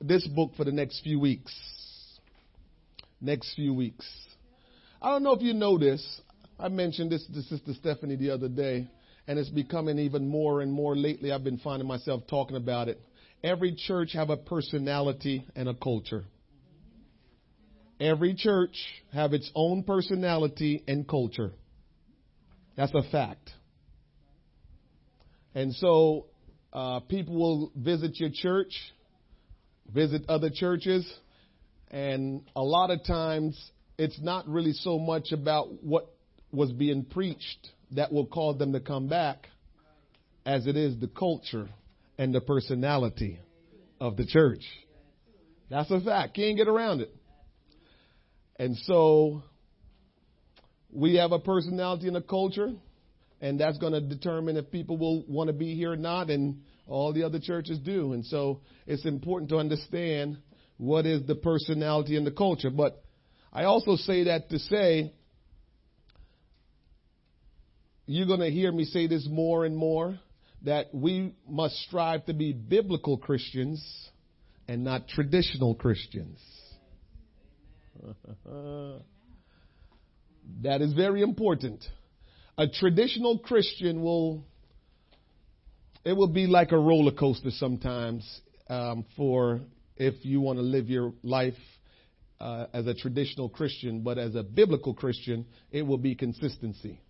this book for the next few weeks. Next few weeks. I don't know if you know this. I mentioned this to Sister Stephanie the other day, and it's becoming even more and more lately. I've been finding myself talking about it. Every church have a personality and a culture. Every church have its own personality and culture. That's a fact. And so uh, people will visit your church, visit other churches, and a lot of times it's not really so much about what was being preached that will cause them to come back as it is the culture and the personality of the church. That's a fact. Can't get around it. And so we have a personality and a culture, and that's going to determine if people will want to be here or not, and all the other churches do. And so it's important to understand what is the personality and the culture. But I also say that to say, you're going to hear me say this more and more that we must strive to be biblical Christians and not traditional Christians. that is very important. A traditional Christian will, it will be like a roller coaster sometimes um, for if you want to live your life uh, as a traditional Christian, but as a biblical Christian, it will be consistency.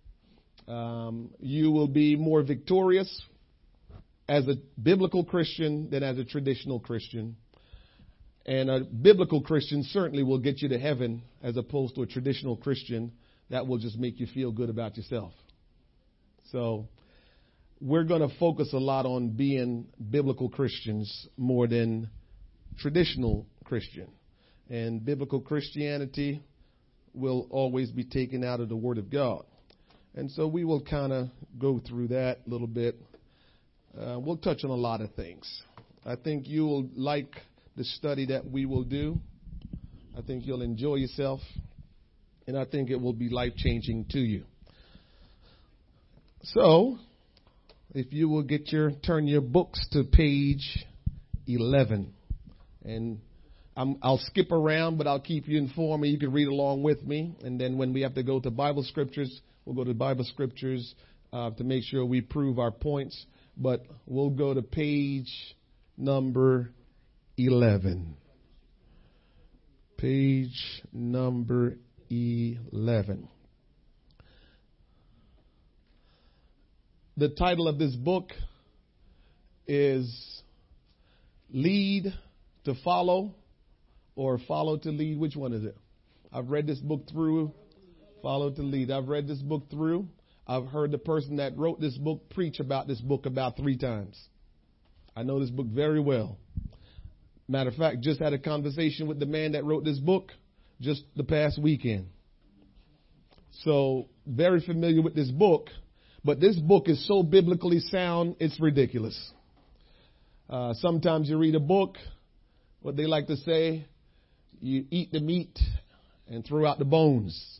Um, you will be more victorious as a biblical Christian than as a traditional Christian. And a biblical Christian certainly will get you to heaven as opposed to a traditional Christian that will just make you feel good about yourself. So we're going to focus a lot on being biblical Christians more than traditional Christian. And biblical Christianity will always be taken out of the Word of God. And so we will kind of go through that a little bit. Uh, we'll touch on a lot of things. I think you will like the study that we will do. I think you'll enjoy yourself, and I think it will be life changing to you. So, if you will get your turn your books to page 11, and i will skip around, but I'll keep you informed, and you can read along with me. And then when we have to go to Bible scriptures, we'll go to Bible scriptures uh, to make sure we prove our points. But we'll go to page number 11. Page number 11. The title of this book is Lead to Follow or Follow to Lead. Which one is it? I've read this book through. Follow to Lead. I've read this book through. I've heard the person that wrote this book preach about this book about three times. I know this book very well. Matter of fact, just had a conversation with the man that wrote this book just the past weekend. So, very familiar with this book, but this book is so biblically sound, it's ridiculous. Uh, sometimes you read a book, what they like to say, you eat the meat and throw out the bones.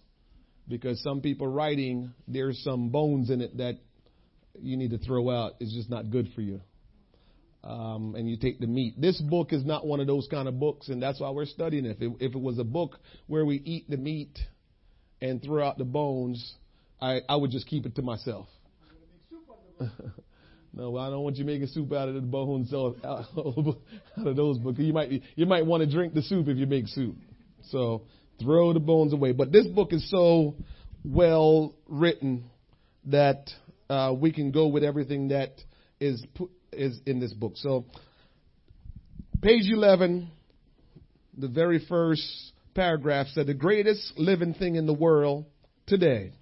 Because some people writing, there's some bones in it that you need to throw out. It's just not good for you um, and you take the meat. This book is not one of those kind of books, and that's why we're studying it. If, it. if it was a book where we eat the meat and throw out the bones, I, I would just keep it to myself. No, I don't want you making soup out of the bones out, of those books. You might you might want to drink the soup if you make soup. So throw the bones away. But this book is so well written that uh, we can go with everything that is put, is in this book. So, page 11, the very first paragraph said, The greatest living thing in the world today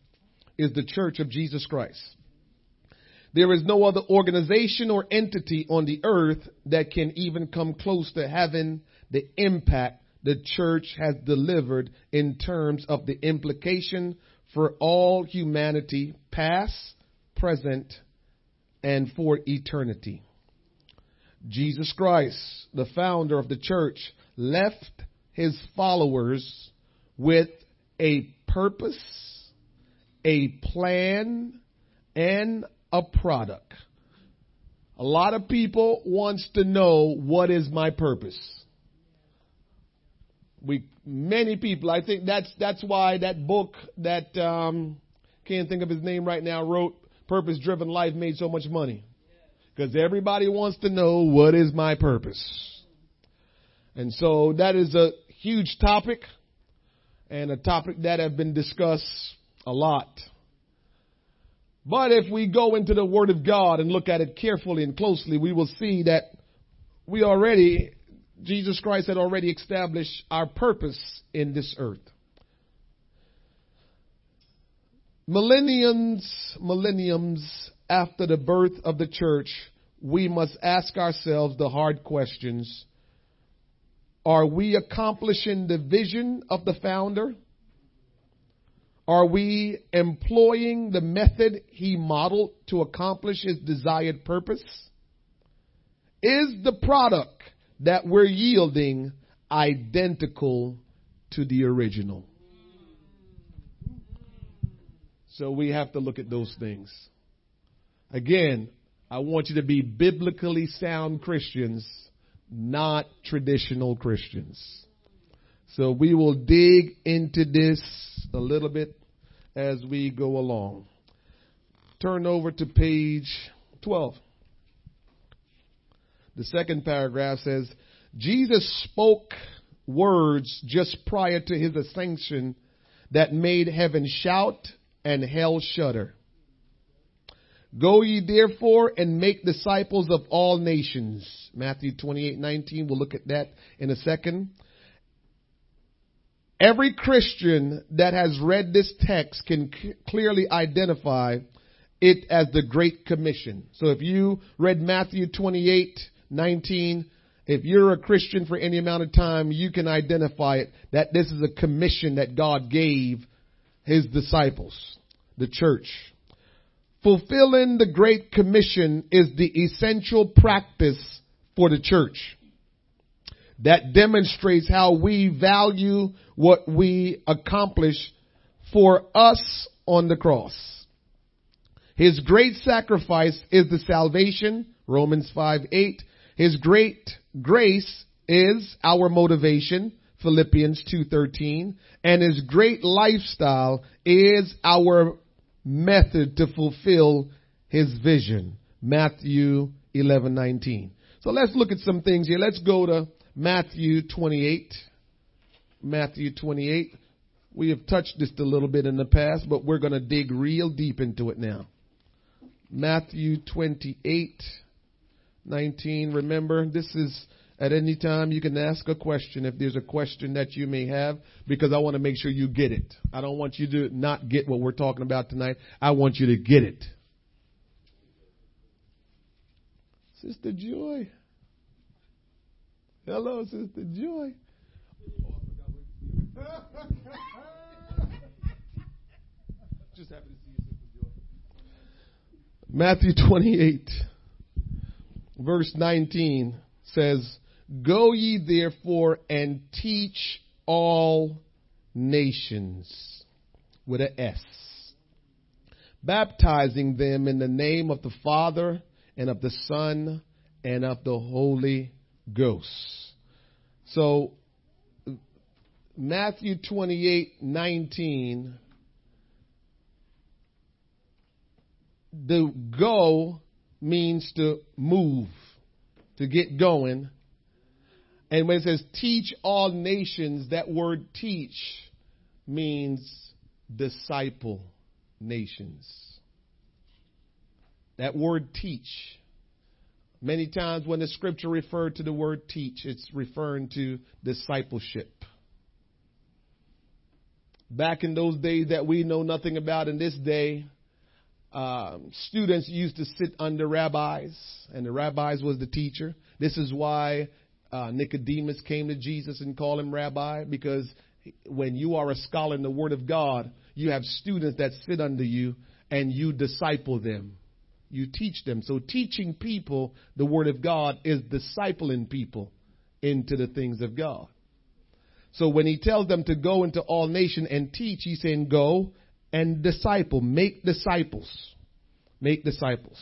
is the Church of Jesus Christ. There is no other organization or entity on the earth that can even come close to having the impact the church has delivered in terms of the implication for all humanity, past, present, and for eternity. Jesus Christ, the founder of the church, left his followers with a purpose, a plan, and a product. A lot of people wants to know what is my purpose. We many people. I think that's that's why that book that um, can't think of his name right now wrote "Purpose Driven Life" made so much money because everybody wants to know what is my purpose. And so that is a huge topic and a topic that have been discussed a lot. But if we go into the Word of God and look at it carefully and closely, we will see that we already, Jesus Christ had already established our purpose in this earth. Millenniums, millenniums after the birth of the church, we must ask ourselves the hard questions. Are we accomplishing the vision of the founder? Are we employing the method he modeled to accomplish his desired purpose? Is the product that we're yielding identical to the original? So we have to look at those things. Again, I want you to be biblically sound Christians, not traditional Christians. So we will dig into this a little bit as we go along. Turn over to page 12. The second paragraph says, Jesus spoke words just prior to his ascension that made heaven shout and hell shudder. Go ye therefore and make disciples of all nations. Matthew 28, 19. We'll look at that in a second. Every Christian that has read this text can c- clearly identify it as the Great Commission. So if you read Matthew 28, 19, if you're a Christian for any amount of time, you can identify it that this is a commission that God gave his disciples, the church. Fulfilling the Great Commission is the essential practice for the church that demonstrates how we value what we accomplish for us on the cross. His great sacrifice is the salvation, Romans 5 8. His great grace is our motivation, Philippians 2:13, and his great lifestyle is our method to fulfill his vision, Matthew 11:19. So let's look at some things here. Let's go to Matthew 28. Matthew 28. We have touched this a little bit in the past, but we're going to dig real deep into it now. Matthew 28, 19. Remember, this is at any time you can ask a question if there's a question that you may have because I want to make sure you get it. I don't want you to not get what we're talking about tonight. I want you to get it. Sister Joy. Hello, Sister Joy. Just happy to see you, Sister Joy. Matthew 28, verse 19 says, Go ye therefore and teach all nations with an S, baptizing them in the name of the Father and of the Son and of the Holy Ghost. So Matthew 28, 19, the go means to move, to get going. And when it says teach all nations, that word teach means disciple nations. That word teach. Many times when the scripture referred to the word teach, it's referring to discipleship. Back in those days that we know nothing about in this day, um, students used to sit under rabbis, and the rabbis was the teacher. This is why uh, Nicodemus came to Jesus and called him rabbi, because when you are a scholar in the Word of God, you have students that sit under you, and you disciple them. You teach them. So teaching people the Word of God is discipling people into the things of God. So when he tells them to go into all nations and teach, he's saying go and disciple, make disciples. Make disciples.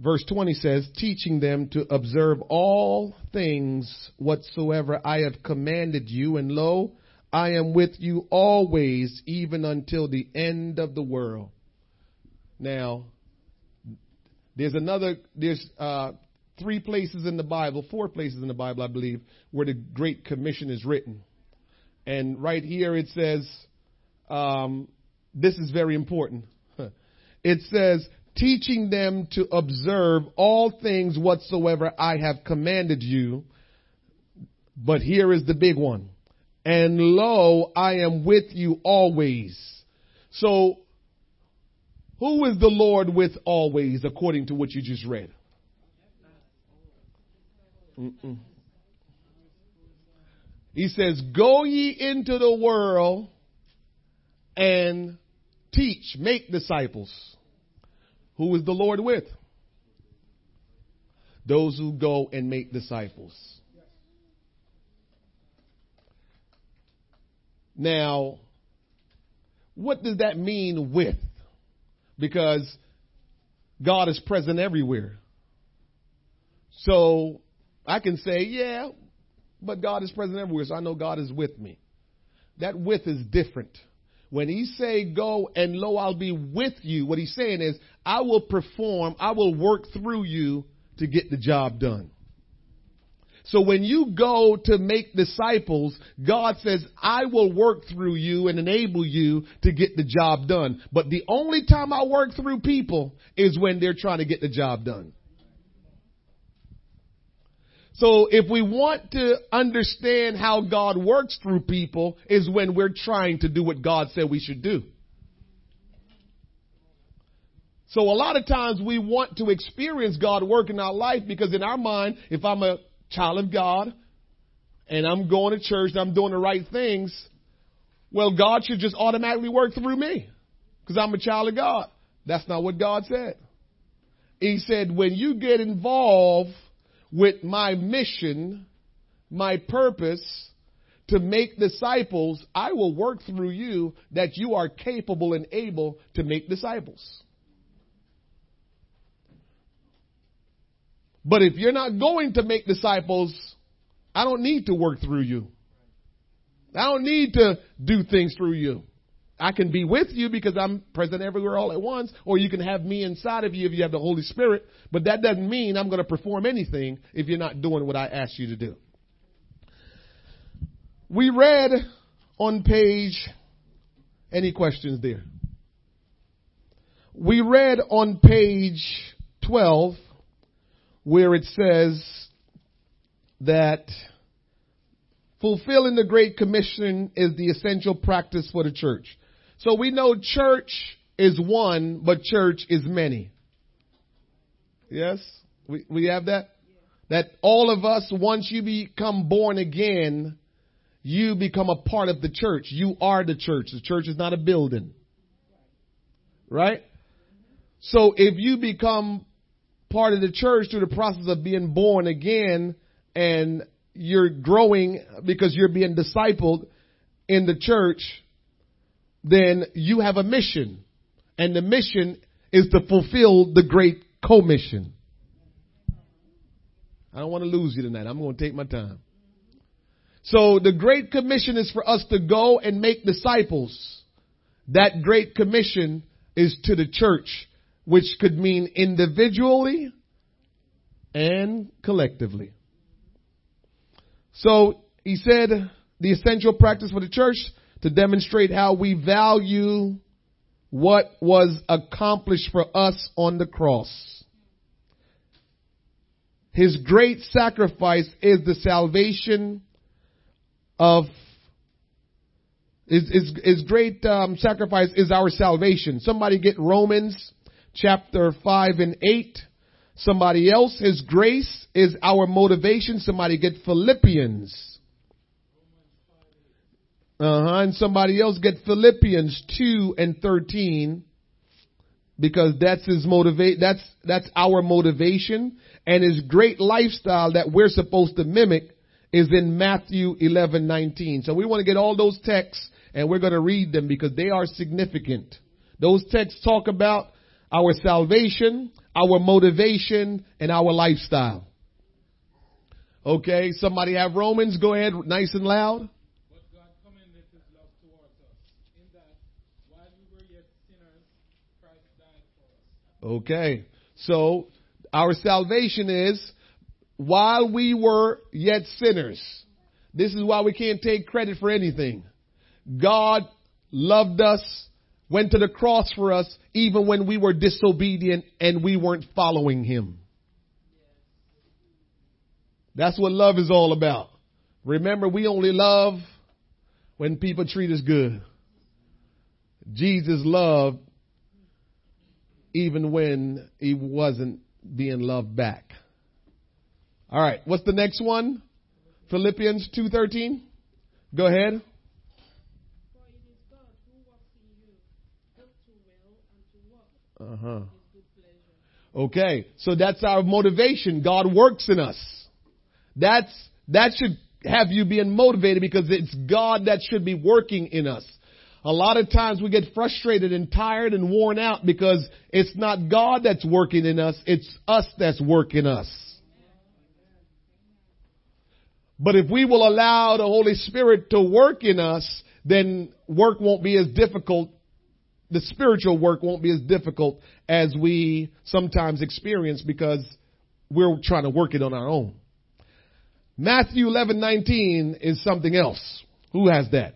verse 20 says, teaching them to observe all things whatsoever I have commanded you, and lo, I am with you always, even until the end of the world. Now, there's another, there's uh, three places in the Bible, four places in the Bible, I believe, where the Great Commission is written. And right here it says, um, this is very important. It says, teaching them to observe all things whatsoever I have commanded you. But here is the big one. And lo, I am with you always. So, who is the Lord with always according to what you just read? Mm-mm. He says, go ye into the world and teach, make disciples. Who is the Lord with? Those who go and make disciples. Now, what does that mean with? Because God is present everywhere. So I can say, yeah, but God is present everywhere, so I know God is with me. That with is different. When he say go and lo, I'll be with you, what he's saying is, I will perform, I will work through you to get the job done. So when you go to make disciples, God says, I will work through you and enable you to get the job done. But the only time I work through people is when they're trying to get the job done. So if we want to understand how God works through people is when we're trying to do what God said we should do. So a lot of times we want to experience God work in our life because in our mind, if I'm a child of God and I'm going to church and I'm doing the right things, well, God should just automatically work through me because I'm a child of God. That's not what God said. He said, when you get involved with my mission, my purpose to make disciples, I will work through you that you are capable and able to make disciples. But if you're not going to make disciples, I don't need to work through you. I don't need to do things through you. I can be with you because I'm present everywhere all at once, or you can have me inside of you if you have the Holy Spirit, but that doesn't mean I'm going to perform anything if you're not doing what I asked you to do. We read on page, any questions there? We read on page 12 where it says that fulfilling the Great Commission is the essential practice for the church. So we know church is one, but church is many. Yes? We, we have that? That all of us, once you become born again, you become a part of the church. You are the church. The church is not a building. Right? So if you become part of the church through the process of being born again and you're growing because you're being discipled in the church, then you have a mission. And the mission is to fulfill the great commission. I don't want to lose you tonight. I'm going to take my time. So the great commission is for us to go and make disciples. That great commission is to the church, which could mean individually and collectively. So he said the essential practice for the church to demonstrate how we value what was accomplished for us on the cross. His great sacrifice is the salvation of his, his, his great um, sacrifice is our salvation. Somebody get Romans chapter 5 and 8. Somebody else, his grace is our motivation. Somebody get Philippians uh-huh. And somebody else get Philippians 2 and 13 because that's his motivate, that's, that's our motivation and his great lifestyle that we're supposed to mimic is in Matthew 11, 19. So we want to get all those texts and we're going to read them because they are significant. Those texts talk about our salvation, our motivation, and our lifestyle. Okay, somebody have Romans? Go ahead, nice and loud. But God commended his love towards us, in that while we were yet sinners, Christ died for us. Okay, so our salvation is while we were yet sinners. This is why we can't take credit for anything. God loved us, went to the cross for us, even when we were disobedient and we weren't following Him. That's what love is all about. Remember, we only love when people treat us good. Jesus loved even when he wasn't being loved back. All right, what's the next one? Philippians 2:13. Go ahead. For it is God who works in you, both to will and good pleasure. Okay, so that's our motivation. God works in us. That's that should have you being motivated because it's God that should be working in us. A lot of times we get frustrated and tired and worn out because it's not God that's working in us, it's us that's working us. But if we will allow the Holy Spirit to work in us, then work won't be as difficult the spiritual work won't be as difficult as we sometimes experience because we're trying to work it on our own. Matthew 11:19 is something else. Who has that?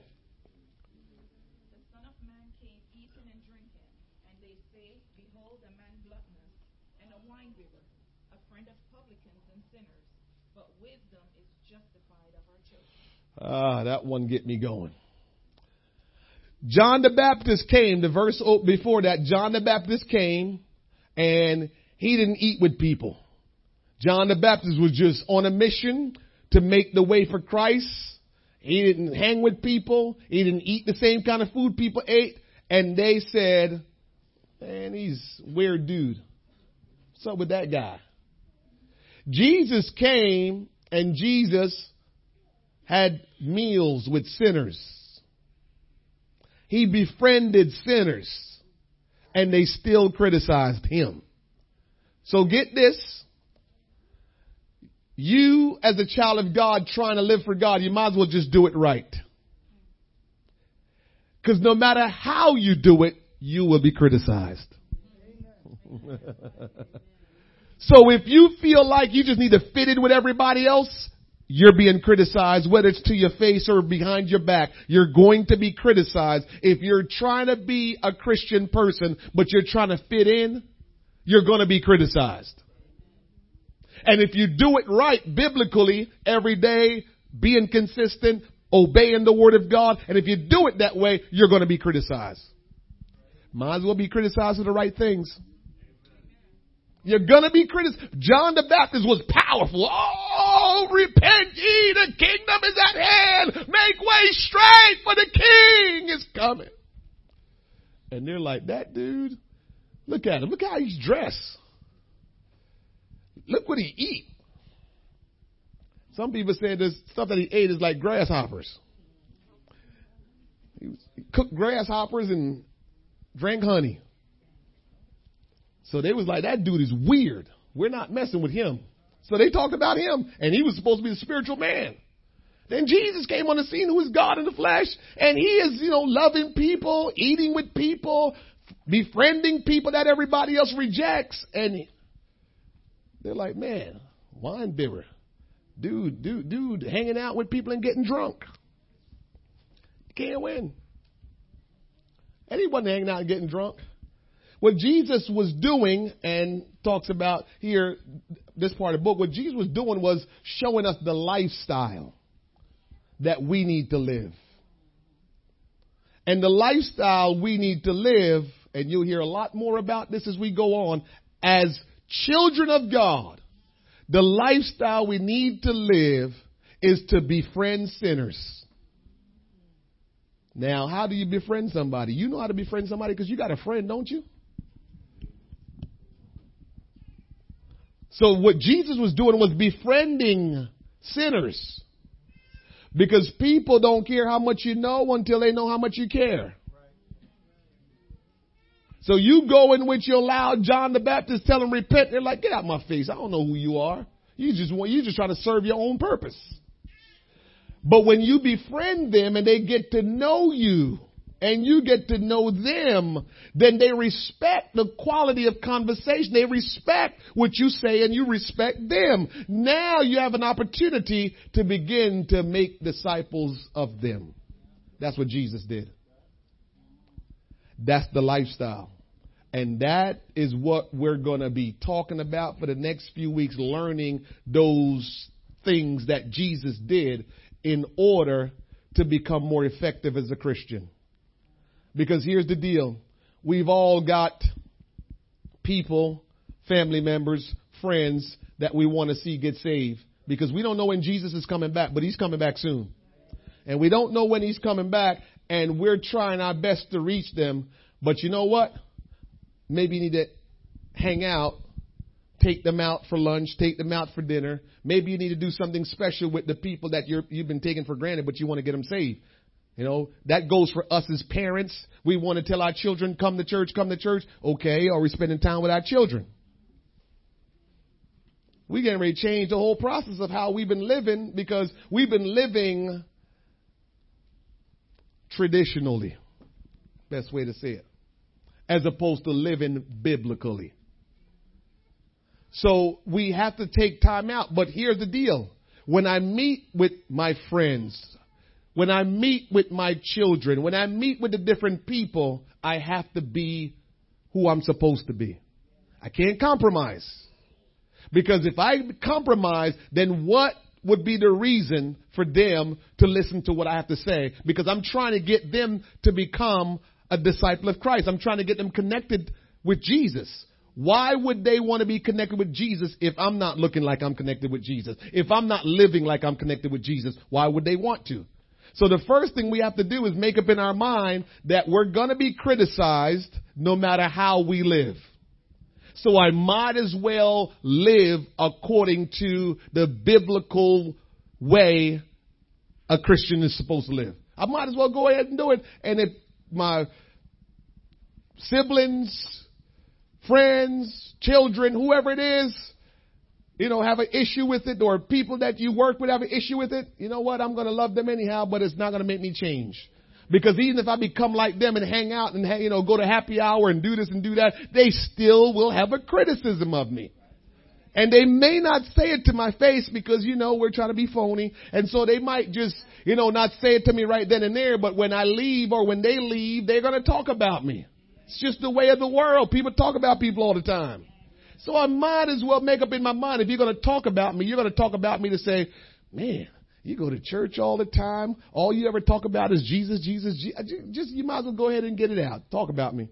Ah, that one get me going. John the Baptist came, the verse before that, John the Baptist came and he didn't eat with people. John the Baptist was just on a mission to make the way for Christ. He didn't hang with people. He didn't eat the same kind of food people ate. And they said, man, he's weird dude. What's up with that guy? Jesus came and Jesus had meals with sinners. He befriended sinners and they still criticized him. So get this. You as a child of God trying to live for God, you might as well just do it right. Cause no matter how you do it, you will be criticized. so if you feel like you just need to fit in with everybody else, you're being criticized, whether it's to your face or behind your back. You're going to be criticized. If you're trying to be a Christian person, but you're trying to fit in, you're going to be criticized. And if you do it right biblically every day, being consistent, obeying the word of God, and if you do it that way, you're going to be criticized. Might as well be criticized for the right things. You're gonna be criticized. John the Baptist was powerful. Oh, repent ye, the kingdom is at hand. Make way straight for the king is coming. And they're like, that dude, look at him. Look how he's dressed. Look what he eat. Some people say the stuff that he ate is like grasshoppers. He cooked grasshoppers and drank honey. So they was like, that dude is weird. We're not messing with him. So they talked about him, and he was supposed to be the spiritual man. Then Jesus came on the scene, who is God in the flesh, and he is, you know, loving people, eating with people, befriending people that everybody else rejects. And they're like, man, wine bibber. Dude, dude, dude, hanging out with people and getting drunk. Can't win. And he wasn't hanging out and getting drunk. What Jesus was doing, and talks about here, this part of the book, what Jesus was doing was showing us the lifestyle that we need to live. And the lifestyle we need to live, and you'll hear a lot more about this as we go on, as children of God, the lifestyle we need to live is to befriend sinners. Now, how do you befriend somebody? You know how to befriend somebody because you got a friend, don't you? So what Jesus was doing was befriending sinners. Because people don't care how much you know until they know how much you care. So you go in with your loud John the Baptist tell them repent. They're like, get out my face. I don't know who you are. You just want, you just trying to serve your own purpose. But when you befriend them and they get to know you and you get to know them, then they respect the quality of conversation. They respect what you say and you respect them. Now you have an opportunity to begin to make disciples of them. That's what Jesus did. That's the lifestyle. And that is what we're going to be talking about for the next few weeks, learning those things that Jesus did in order to become more effective as a Christian. Because here's the deal. We've all got people, family members, friends that we want to see get saved because we don't know when Jesus is coming back, but he's coming back soon. And we don't know when he's coming back and we're trying our best to reach them. But you know what? Maybe you need to hang out, take them out for lunch, take them out for dinner. Maybe you need to do something special with the people that you're, you've been taking for granted, but you want to get them saved. You know, that goes for us as parents. We want to tell our children, come to church, come to church. Okay, are we spending time with our children? We getting ready to change the whole process of how we've been living because we've been living traditionally. Best way to say it. As opposed to living biblically. So we have to take time out. But here's the deal. When I meet with my friends, when I meet with my children, when I meet with the different people, I have to be who I'm supposed to be. I can't compromise. Because if I compromise, then what would be the reason for them to listen to what I have to say? Because I'm trying to get them to become a disciple of Christ. I'm trying to get them connected with Jesus. Why would they want to be connected with Jesus if I'm not looking like I'm connected with Jesus? If I'm not living like I'm connected with Jesus, why would they want to? So the first thing we have to do is make up in our mind that we're going to be criticized no matter how we live. So I might as well live according to the biblical way a Christian is supposed to live. I might as well go ahead and do it. And if my siblings, friends, children, whoever it is, you know, have an issue with it or people that you work with have an issue with it, you know what? I'm going to love them anyhow, but it's not going to make me change. Because even if I become like them and hang out and, you know, go to happy hour and do this and do that, they still will have a criticism of me. And they may not say it to my face because, you know, we're trying to be phony. And so they might just, you know, not say it to me right then and there, but when I leave or when they leave, they're going to talk about me. It's just the way of the world. People talk about people all the time. So I might as well make up in my mind if you're going to talk about me, you're going to talk about me to say, man, you go to church all the time. All you ever talk about is Jesus, Jesus, Jesus. Just, you might as well go ahead and get it out. Talk about me.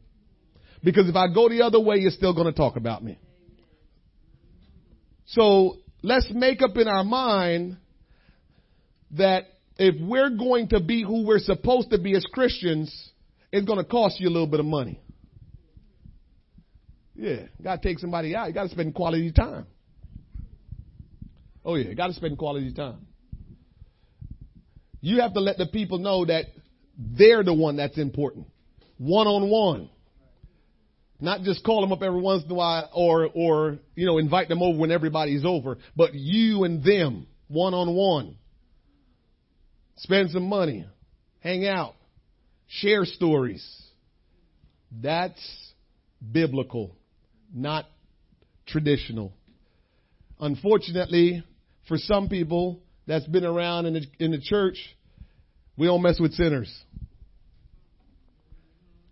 Because if I go the other way, you're still going to talk about me. So let's make up in our mind that if we're going to be who we're supposed to be as Christians, it's going to cost you a little bit of money. Yeah, got to take somebody out. You got to spend quality time. Oh yeah, you got to spend quality time. You have to let the people know that they're the one that's important. One on one. Not just call them up every once in a while or, or, you know, invite them over when everybody's over, but you and them, one on one. Spend some money. Hang out. Share stories. That's biblical not traditional. Unfortunately, for some people that's been around in the, in the church, we don't mess with sinners.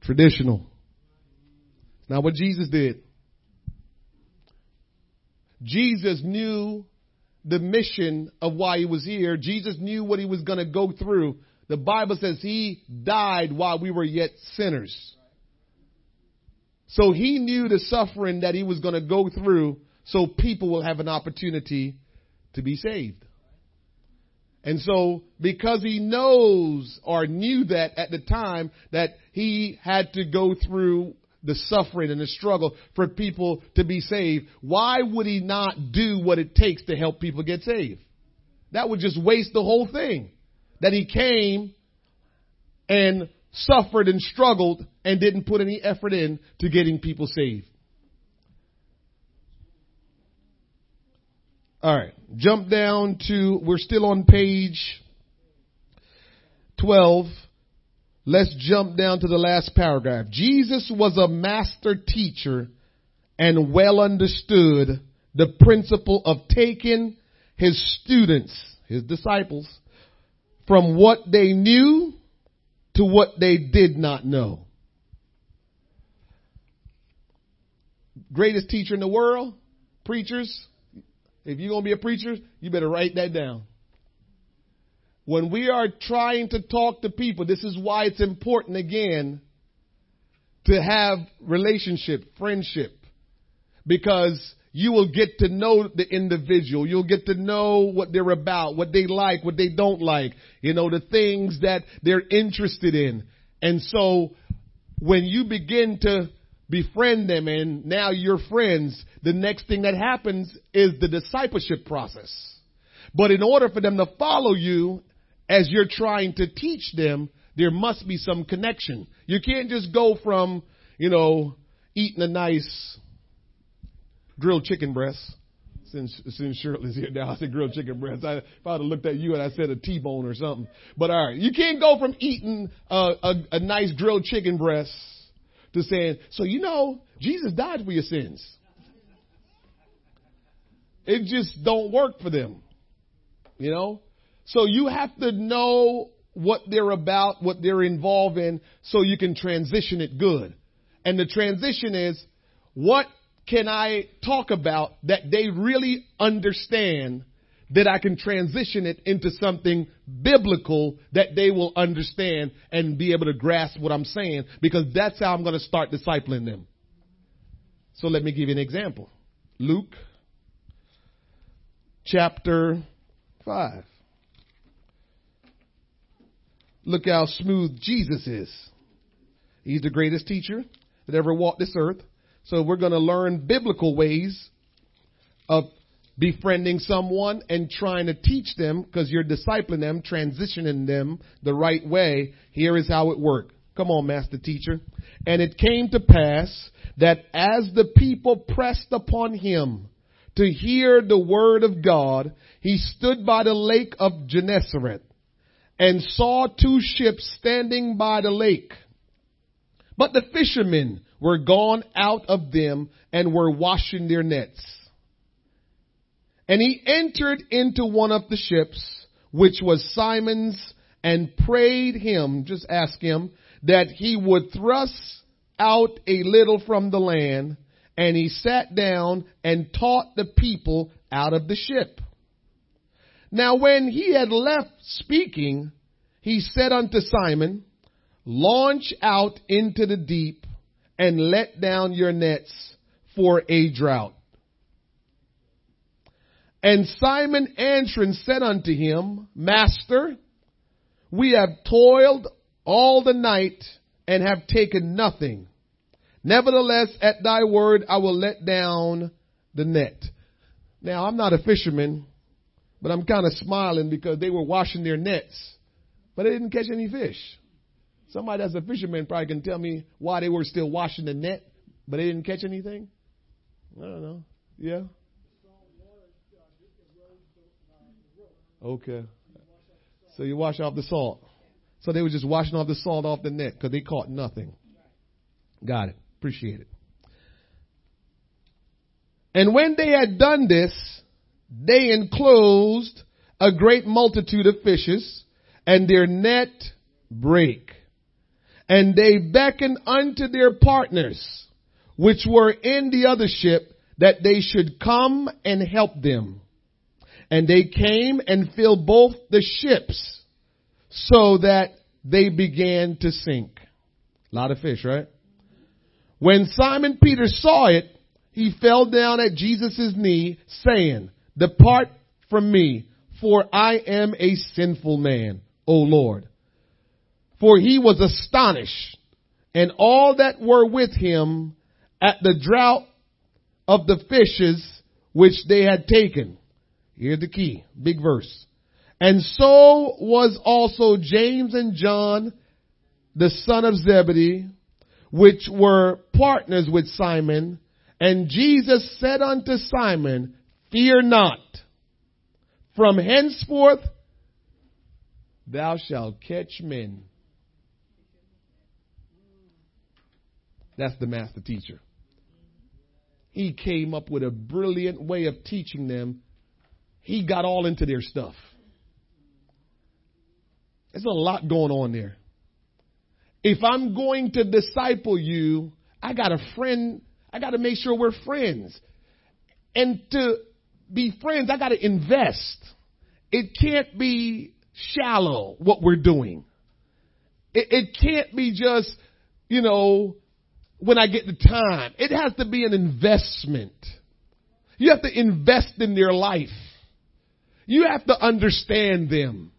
Traditional. It's not what Jesus did. Jesus knew the mission of why he was here. Jesus knew what he was going to go through. The Bible says he died while we were yet sinners. So he knew the suffering that he was going to go through so people will have an opportunity to be saved. And so because he knows or knew that at the time that he had to go through the suffering and the struggle for people to be saved, why would he not do what it takes to help people get saved? That would just waste the whole thing. That he came and suffered and struggled and didn't put any effort in to getting people saved. All right, jump down to, we're still on page 12. Let's jump down to the last paragraph. Jesus was a master teacher and well understood the principle of taking his students, his disciples, from what they knew to what they did not know. Greatest teacher in the world, preachers. If you're going to be a preacher, you better write that down. When we are trying to talk to people, this is why it's important again to have relationship, friendship, because you will get to know the individual. You'll get to know what they're about, what they like, what they don't like, you know, the things that they're interested in. And so when you begin to befriend them and now you're friends, the next thing that happens is the discipleship process. But in order for them to follow you as you're trying to teach them, there must be some connection. You can't just go from, you know, eating a nice grilled chicken breast. Since, since Shirley's here now, I said grilled chicken breast. I, if I'd have looked at you and I said a T-bone or something. But all right, you can't go from eating a, a nice grilled chicken breast to saying, so you know, Jesus died for your sins. It just don't work for them. You know? So you have to know what they're about, what they're involved in, so you can transition it good. And the transition is, what can I talk about that they really understand that I can transition it into something biblical that they will understand and be able to grasp what I'm saying because that's how I'm going to start discipling them. So let me give you an example. Luke chapter 5. Look how smooth Jesus is. He's the greatest teacher that ever walked this earth. So we're going to learn biblical ways of befriending someone and trying to teach them because you're discipling them, transitioning them the right way. Here is how it worked. Come on, master teacher. And it came to pass that as the people pressed upon him to hear the word of God, he stood by the lake of Gennesaret and saw two ships standing by the lake. But the fishermen were gone out of them and were washing their nets. And he entered into one of the ships, which was Simon's, and prayed him, just ask him, that he would thrust out a little from the land. And he sat down and taught the people out of the ship. Now when he had left speaking, he said unto Simon, launch out into the deep and let down your nets for a drought. And Simon answering said unto him, Master, we have toiled all the night and have taken nothing. Nevertheless, at thy word, I will let down the net. Now, I'm not a fisherman, but I'm kind of smiling because they were washing their nets, but they didn't catch any fish. Somebody that's a fisherman probably can tell me why they were still washing the net, but they didn't catch anything. I don't know. Yeah. Okay. So you wash off the salt. So they were just washing off the salt off the net because they caught nothing. Got it. Appreciate it. And when they had done this, they enclosed a great multitude of fishes, and their net brake. And they beckoned unto their partners, which were in the other ship, that they should come and help them. And they came and filled both the ships so that they began to sink. A lot of fish, right? When Simon Peter saw it, he fell down at Jesus' knee saying, depart from me, for I am a sinful man, O Lord. For he was astonished and all that were with him at the drought of the fishes which they had taken. Here's the key. Big verse. And so was also James and John, the son of Zebedee, which were partners with Simon. And Jesus said unto Simon, Fear not. From henceforth thou shalt catch men. That's the master teacher. He came up with a brilliant way of teaching them. He got all into their stuff. There's a lot going on there. If I'm going to disciple you, I got a friend, I got to make sure we're friends. And to be friends, I got to invest. It can't be shallow what we're doing. It, it can't be just, you know, when I get the time. It has to be an investment. You have to invest in their life. You have to understand them.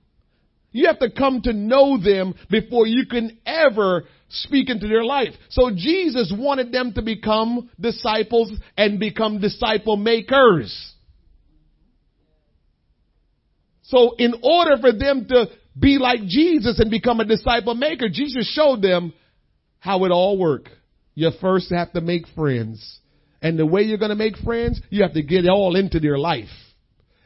You have to come to know them before you can ever speak into their life. So Jesus wanted them to become disciples and become disciple makers. So in order for them to be like Jesus and become a disciple maker, Jesus showed them how it all worked. You first have to make friends. And the way you're going to make friends, you have to get all into their life.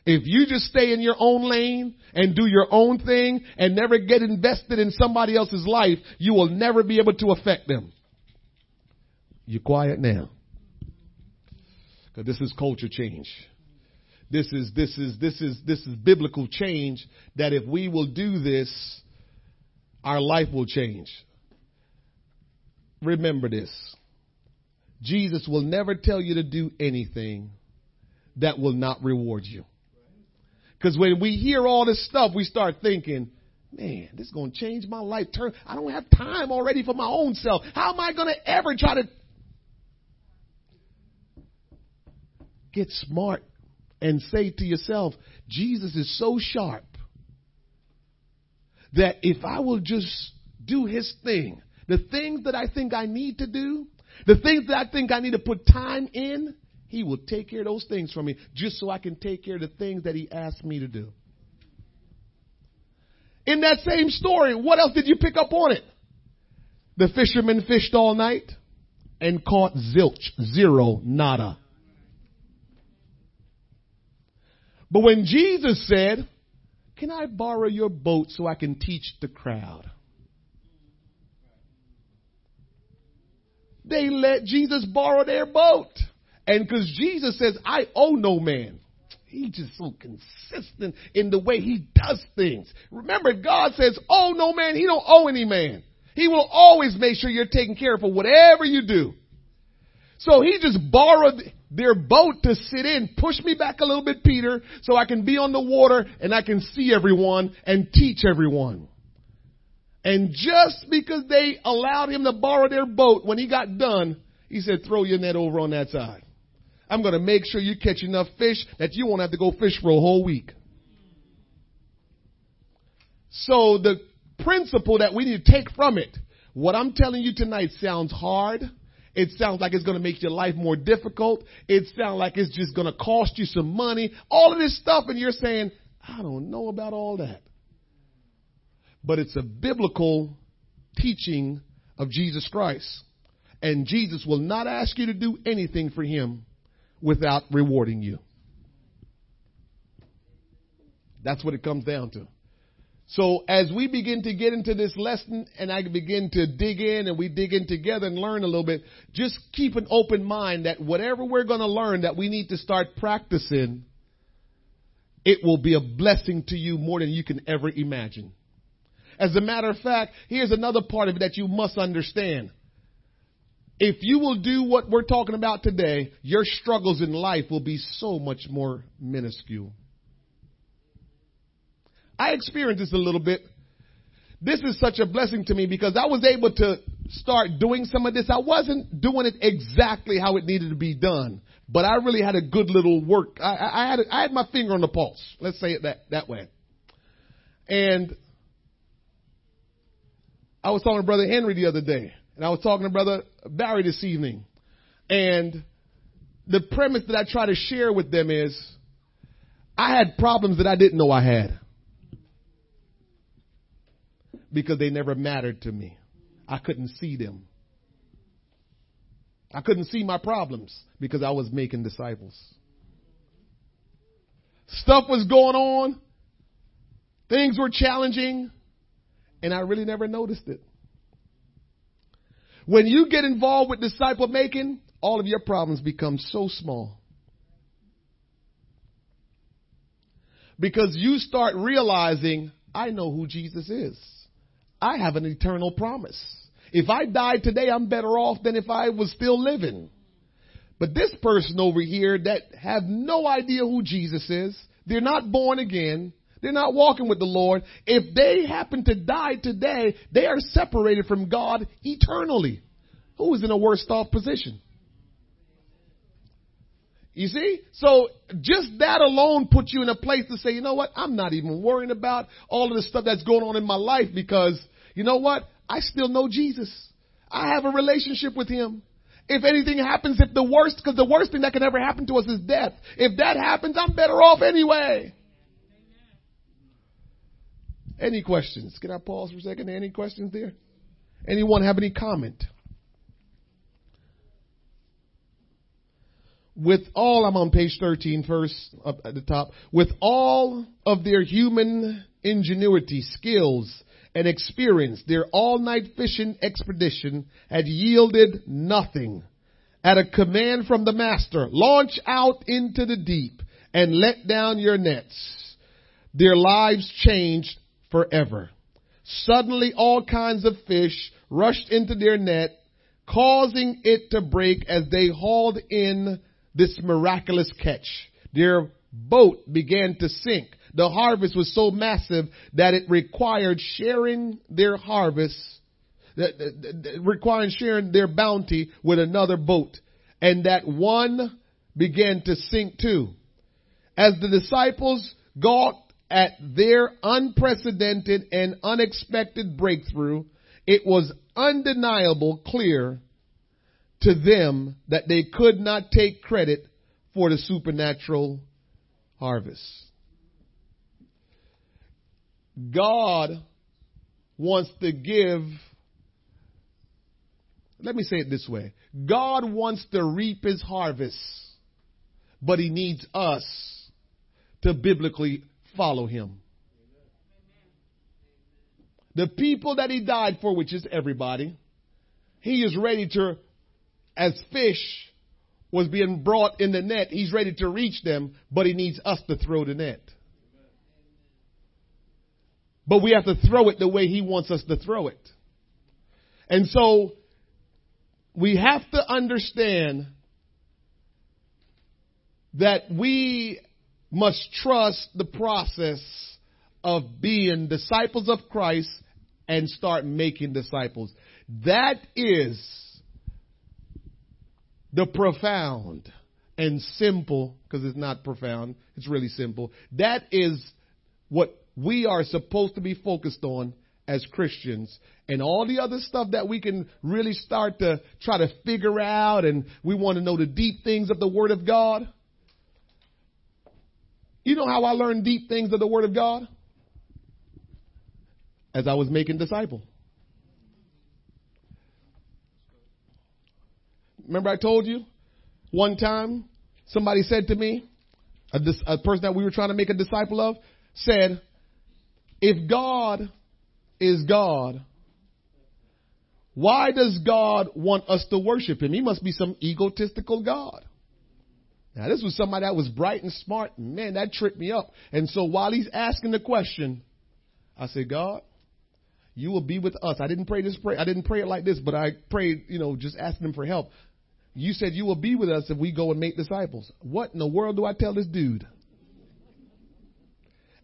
If you just stay in your own lane and do your own thing and never get invested in somebody else's life, you will never be able to affect them. You're quiet now. Cause this is culture change. This is, this is, this is, this is biblical change that if we will do this, our life will change. Remember this. Jesus will never tell you to do anything that will not reward you. Because when we hear all this stuff, we start thinking, man, this is going to change my life. Turn, I don't have time already for my own self. How am I going to ever try to get smart and say to yourself, Jesus is so sharp that if I will just do his thing, the things that I think I need to do, the things that I think I need to put time in, he will take care of those things for me just so I can take care of the things that he asked me to do. In that same story, what else did you pick up on it? The fishermen fished all night and caught zilch, zero, nada. But when Jesus said, Can I borrow your boat so I can teach the crowd? They let Jesus borrow their boat. And because Jesus says, I owe no man. He's just so consistent in the way he does things. Remember, God says, owe no man. He don't owe any man. He will always make sure you're taken care of for whatever you do. So he just borrowed their boat to sit in. Push me back a little bit, Peter, so I can be on the water and I can see everyone and teach everyone. And just because they allowed him to borrow their boat when he got done, he said, throw your net over on that side. I'm going to make sure you catch enough fish that you won't have to go fish for a whole week. So the principle that we need to take from it, what I'm telling you tonight sounds hard. It sounds like it's going to make your life more difficult. It sounds like it's just going to cost you some money. All of this stuff and you're saying, I don't know about all that but it's a biblical teaching of Jesus Christ. And Jesus will not ask you to do anything for him without rewarding you. That's what it comes down to. So as we begin to get into this lesson and I begin to dig in and we dig in together and learn a little bit, just keep an open mind that whatever we're going to learn that we need to start practicing, it will be a blessing to you more than you can ever imagine. As a matter of fact, here's another part of it that you must understand. If you will do what we're talking about today, your struggles in life will be so much more minuscule. I experienced this a little bit. This is such a blessing to me because I was able to start doing some of this. I wasn't doing it exactly how it needed to be done, but I really had a good little work. I, I had I had my finger on the pulse. Let's say it that that way. And I was talking to Brother Henry the other day, and I was talking to Brother Barry this evening. And the premise that I try to share with them is I had problems that I didn't know I had because they never mattered to me. I couldn't see them. I couldn't see my problems because I was making disciples. Stuff was going on. Things were challenging. And I really never noticed it. When you get involved with disciple making, all of your problems become so small. Because you start realizing, I know who Jesus is. I have an eternal promise. If I died today, I'm better off than if I was still living. But this person over here that have no idea who Jesus is, they're not born again, they're not walking with the Lord. If they happen to die today, they are separated from God eternally. Who is in a worse off position? You see? So just that alone puts you in a place to say, you know what? I'm not even worrying about all of the stuff that's going on in my life because you know what? I still know Jesus. I have a relationship with him. If anything happens, if the worst, because the worst thing that can ever happen to us is death. If that happens, I'm better off anyway. Any questions? Can I pause for a second? Any questions there? Anyone have any comment? With all, I'm on page 13 first, up at the top. With all of their human ingenuity, skills, and experience, their all-night fishing expedition had yielded nothing. At a command from the master, launch out into the deep and let down your nets. Their lives changed forever. Suddenly all kinds of fish rushed into their net, causing it to break as they hauled in this miraculous catch. Their boat began to sink. The harvest was so massive that it required sharing their harvest, that requiring sharing their bounty with another boat. And that one began to sink too. As the disciples got at their unprecedented and unexpected breakthrough, it was undeniable clear to them that they could not take credit for the supernatural harvest. God wants to give, let me say it this way God wants to reap his harvest, but he needs us to biblically follow him. The people that he died for, which is everybody, he is ready to, as fish was being brought in the net, he's ready to reach them, but he needs us to throw the net. But we have to throw it the way he wants us to throw it. And so we have to understand that we must trust the process of being disciples of Christ and start making disciples. That is the profound and simple, because it's not profound, it's really simple. That is what we are supposed to be focused on as Christians and all the other stuff that we can really start to try to figure out and we want to know the deep things of the Word of God. You know how I learned deep things of the Word of God? As I was making disciple. Remember I told you one time somebody said to me, a, a person that we were trying to make a disciple of said, if God is God, why does God want us to worship him? He must be some egotistical God. Now this was somebody that was bright and smart. Man, that tripped me up. And so while he's asking the question, I said, God, you will be with us. I didn't pray this prayer. I didn't pray it like this, but I prayed, you know, just asking him for help. You said you will be with us if we go and make disciples. What in the world do I tell this dude?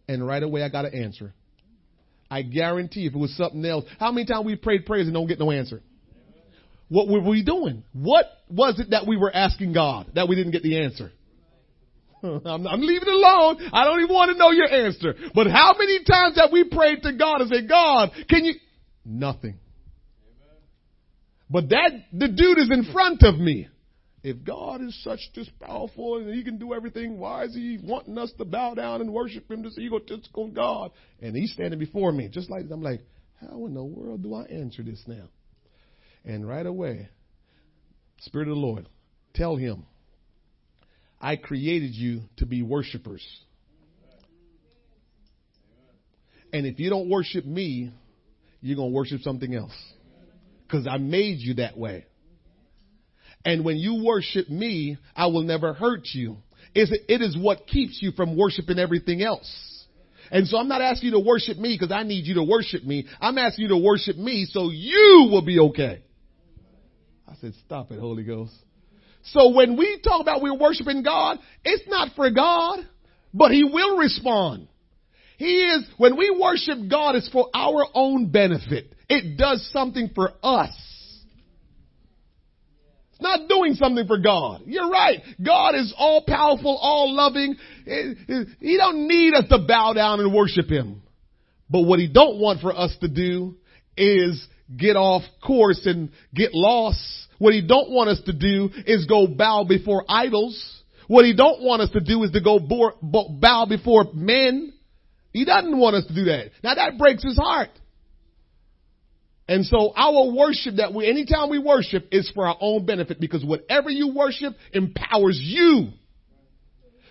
And right away I got an answer. I guarantee if it was something else, how many times we prayed prayers and don't get no answer? What were we doing? What was it that we were asking God that we didn't get the answer? I'm, I'm leaving it alone. I don't even want to know your answer. But how many times have we prayed to God and said, God, can you? Nothing. But that, the dude is in front of me. If God is such this powerful and he can do everything, why is he wanting us to bow down and worship him, this egotistical God? And he's standing before me, just like I'm like, how in the world do I answer this now? And right away, Spirit of the Lord, tell him, I created you to be worshipers. And if you don't worship me, you're going to worship something else. Because I made you that way. And when you worship me, I will never hurt you. It is what keeps you from worshiping everything else. And so I'm not asking you to worship me because I need you to worship me. I'm asking you to worship me so you will be okay. I said, stop it, Holy Ghost. So when we talk about we're worshiping God, it's not for God, but He will respond. He is, when we worship God, it's for our own benefit. It does something for us. It's not doing something for God. You're right. God is all powerful, all loving. He don't need us to bow down and worship Him. But what He don't want for us to do is get off course and get lost. What He don't want us to do is go bow before idols. What He don't want us to do is to go bow before men. He doesn't want us to do that. Now that breaks his heart. And so our worship that we, anytime we worship is for our own benefit because whatever you worship empowers you.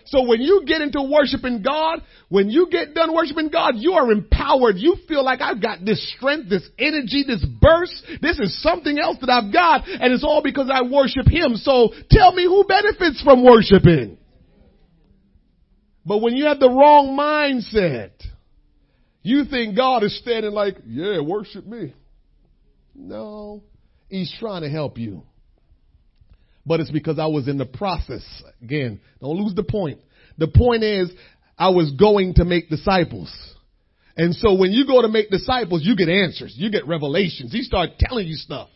So when you get into worshiping God, when you get done worshiping God, you are empowered. You feel like I've got this strength, this energy, this burst. This is something else that I've got and it's all because I worship Him. So tell me who benefits from worshiping. But when you have the wrong mindset, you think God is standing like, yeah, worship me. No, He's trying to help you. But it's because I was in the process. Again, don't lose the point. The point is, I was going to make disciples. And so when you go to make disciples, you get answers. You get revelations. He started telling you stuff.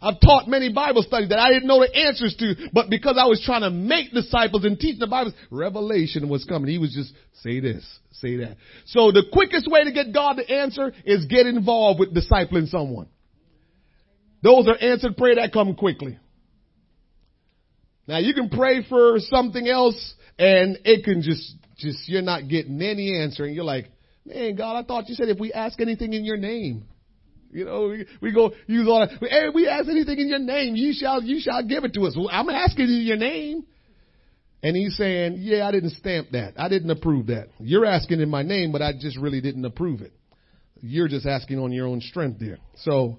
I've taught many Bible studies that I didn't know the answers to, but because I was trying to make disciples and teach the Bible, revelation was coming. He was just, say this, say that. So the quickest way to get God to answer is get involved with discipling someone. Those are answered prayer that come quickly. Now you can pray for something else and it can just, just, you're not getting any answer and you're like, man, God, I thought you said if we ask anything in your name. You know, we, we go use all that. Hey, we ask anything in your name, you shall you shall give it to us. Well, I'm asking in your name. And he's saying, yeah, I didn't stamp that. I didn't approve that. You're asking in my name, but I just really didn't approve it. You're just asking on your own strength there. So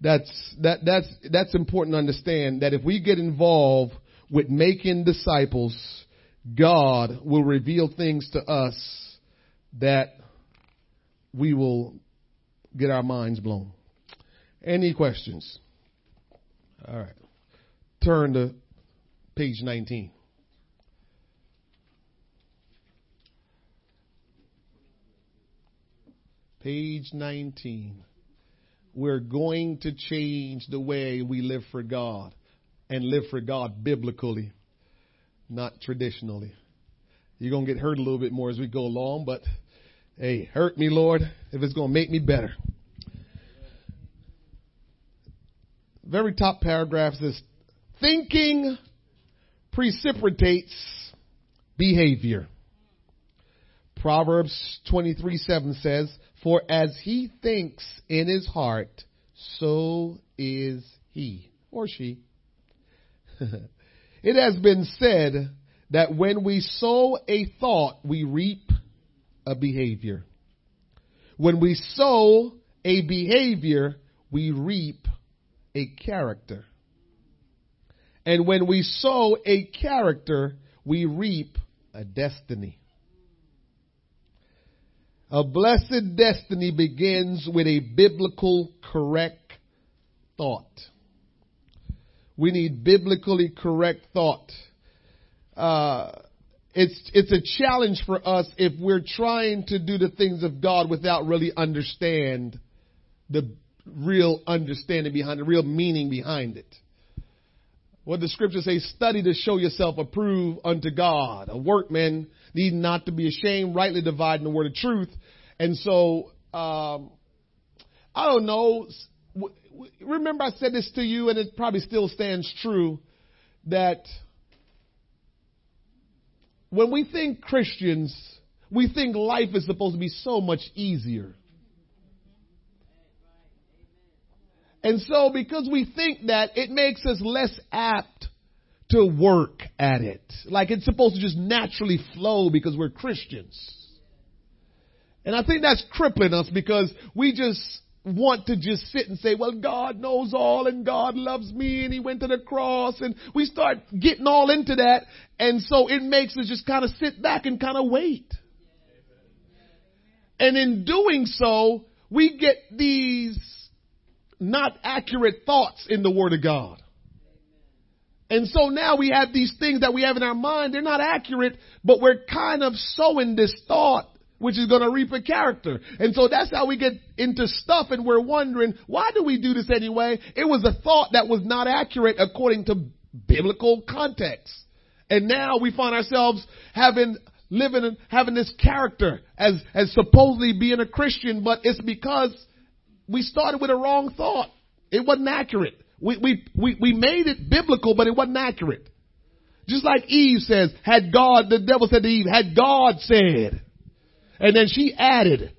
that's, that, that's, that's important to understand that if we get involved with making disciples, God will reveal things to us that we will get our minds blown. Any questions? All right. Turn to page 19. Page 19. We're going to change the way we live for God and live for God biblically, not traditionally. You're going to get hurt a little bit more as we go along, but Hey, hurt me, Lord, if it's going to make me better. Very top paragraph says, thinking precipitates behavior. Proverbs 23 7 says, For as he thinks in his heart, so is he or she. it has been said that when we sow a thought, we reap a behavior. When we sow a behavior, we reap a character. And when we sow a character, we reap a destiny. A blessed destiny begins with a biblical correct thought. We need biblically correct thought. Uh, it's, it's a challenge for us if we're trying to do the things of God without really understand the real understanding behind the real meaning behind it. What the scriptures say, study to show yourself approved unto God. A workman need not to be ashamed, rightly dividing the word of truth. And so, um, I don't know. Remember I said this to you and it probably still stands true that when we think Christians, we think life is supposed to be so much easier. And so because we think that, it makes us less apt to work at it. Like it's supposed to just naturally flow because we're Christians. And I think that's crippling us because we just want to just sit and say, well, God knows all and God loves me and he went to the cross and we start getting all into that. And so it makes us just kind of sit back and kind of wait. And in doing so, we get these not accurate thoughts in the Word of God. And so now we have these things that we have in our mind. They're not accurate, but we're kind of sowing this thought which is going to reap a character. And so that's how we get into stuff and we're wondering, why do we do this anyway? It was a thought that was not accurate according to biblical context. And now we find ourselves having living having this character as as supposedly being a Christian, but it's because we started with a wrong thought. It wasn't accurate. We we we, we made it biblical, but it wasn't accurate. Just like Eve says, had God, the devil said to Eve, had God said. And then she added,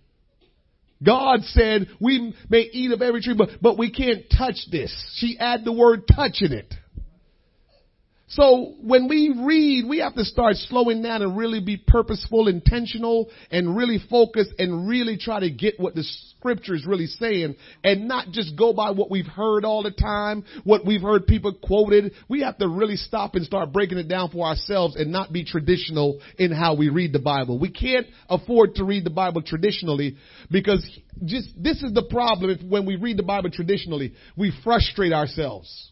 God said we may eat of every tree, but, but we can't touch this. She added the word touch in it. So when we read, we have to start slowing down and really be purposeful, intentional, and really focus and really try to get what the scripture is really saying and not just go by what we've heard all the time, what we've heard people quoted. We have to really stop and start breaking it down for ourselves and not be traditional in how we read the Bible. We can't afford to read the Bible traditionally because just this is the problem when we read the Bible traditionally. We frustrate ourselves.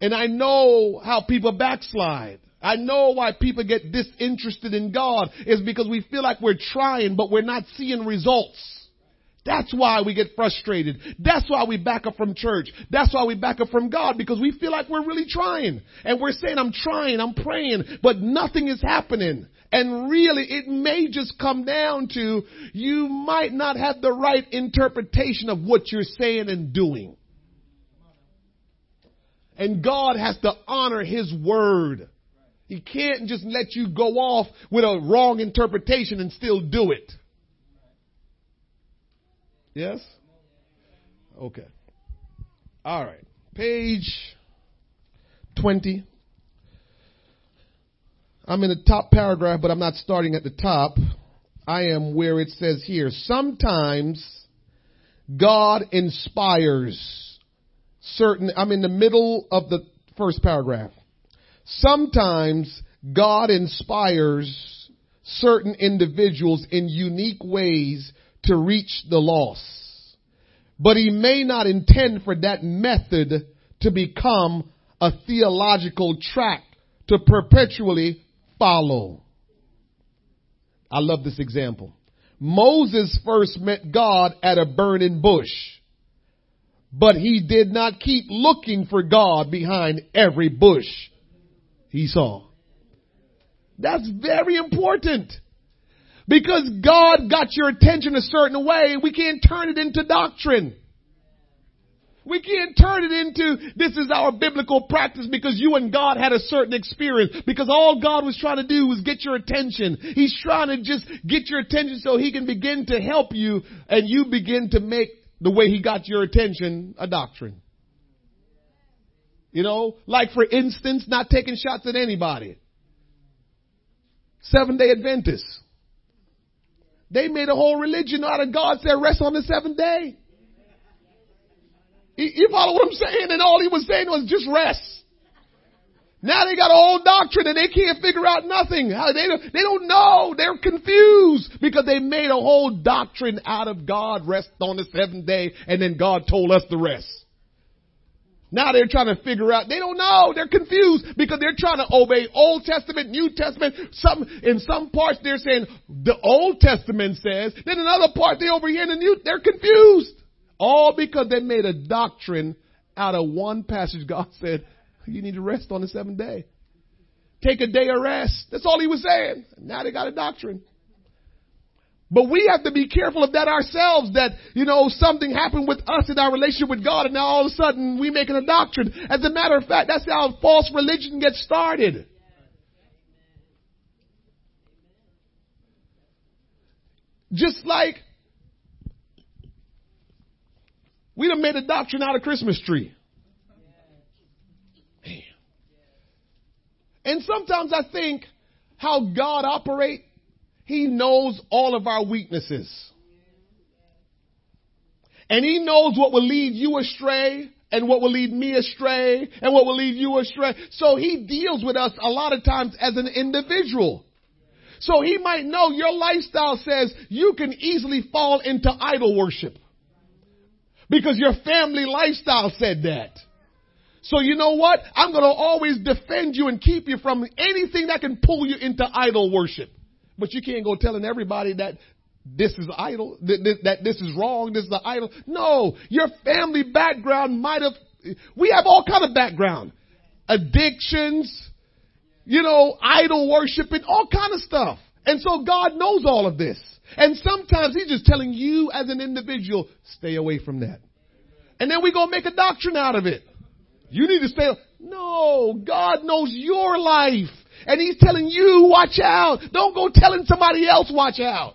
And I know how people backslide. I know why people get disinterested in God is because we feel like we're trying, but we're not seeing results. That's why we get frustrated. That's why we back up from church. That's why we back up from God because we feel like we're really trying. And we're saying, I'm trying, I'm praying, but nothing is happening. And really, it may just come down to you might not have the right interpretation of what you're saying and doing. And God has to honor His word. He can't just let you go off with a wrong interpretation and still do it. Yes? Okay. All right. Page 20. I'm in the top paragraph, but I'm not starting at the top. I am where it says here. Sometimes God inspires certain, I'm in the middle of the first paragraph. Sometimes God inspires certain individuals in unique ways to reach the lost. But he may not intend for that method to become a theological track to perpetually follow. I love this example. Moses first met God at a burning bush. But he did not keep looking for God behind every bush he saw. That's very important. Because God got your attention a certain way, we can't turn it into doctrine. We can't turn it into this is our biblical practice because you and God had a certain experience. Because all God was trying to do was get your attention. He's trying to just get your attention so he can begin to help you and you begin to make the way he got your attention a doctrine. You know, like for instance, not taking shots at anybody. Seven day Adventists. They made a whole religion out of God said rest on the seventh day. You follow what I'm saying? And all he was saying was just rest. Now they got a whole doctrine and they can't figure out nothing. They they don't know. They're confused because they made a whole doctrine out of God rest on the seventh day and then God told us the rest. Now they're trying to figure out, they don't know, they're confused because they're trying to obey Old Testament, New Testament. Some, in some parts they're saying the Old Testament says, then another part they over here in the New, they're confused. All because they made a doctrine out of one passage God said, you need to rest on the seventh day. Take a day of rest. That's all he was saying. Now they got a doctrine. But we have to be careful of that ourselves, that, you know, something happened with us in our relationship with God and now all of a sudden we making a doctrine. As a matter of fact, that's how false religion gets started. Just like We done made a doctrine out of Christmas tree. Man. And sometimes I think how God operate, He knows all of our weaknesses. And He knows what will lead you astray and what will lead me astray and what will lead you astray. So He deals with us a lot of times as an individual. So He might know your lifestyle says you can easily fall into idol worship. Because your family lifestyle said that. So you know what? I'm going to always defend you and keep you from anything that can pull you into idol worship. But you can't go telling everybody that this is idol, that, that this is wrong, this is the idol. No, your family background might have, we have all kind of background. Addictions, you know, idol worshiping, all kind of stuff. And so God knows all of this. And sometimes he's just telling you as an individual, stay away from that. And then we go make a doctrine out of it. You need to stay. No, God knows your life. And he's telling you, watch out. Don't go telling somebody else, watch out.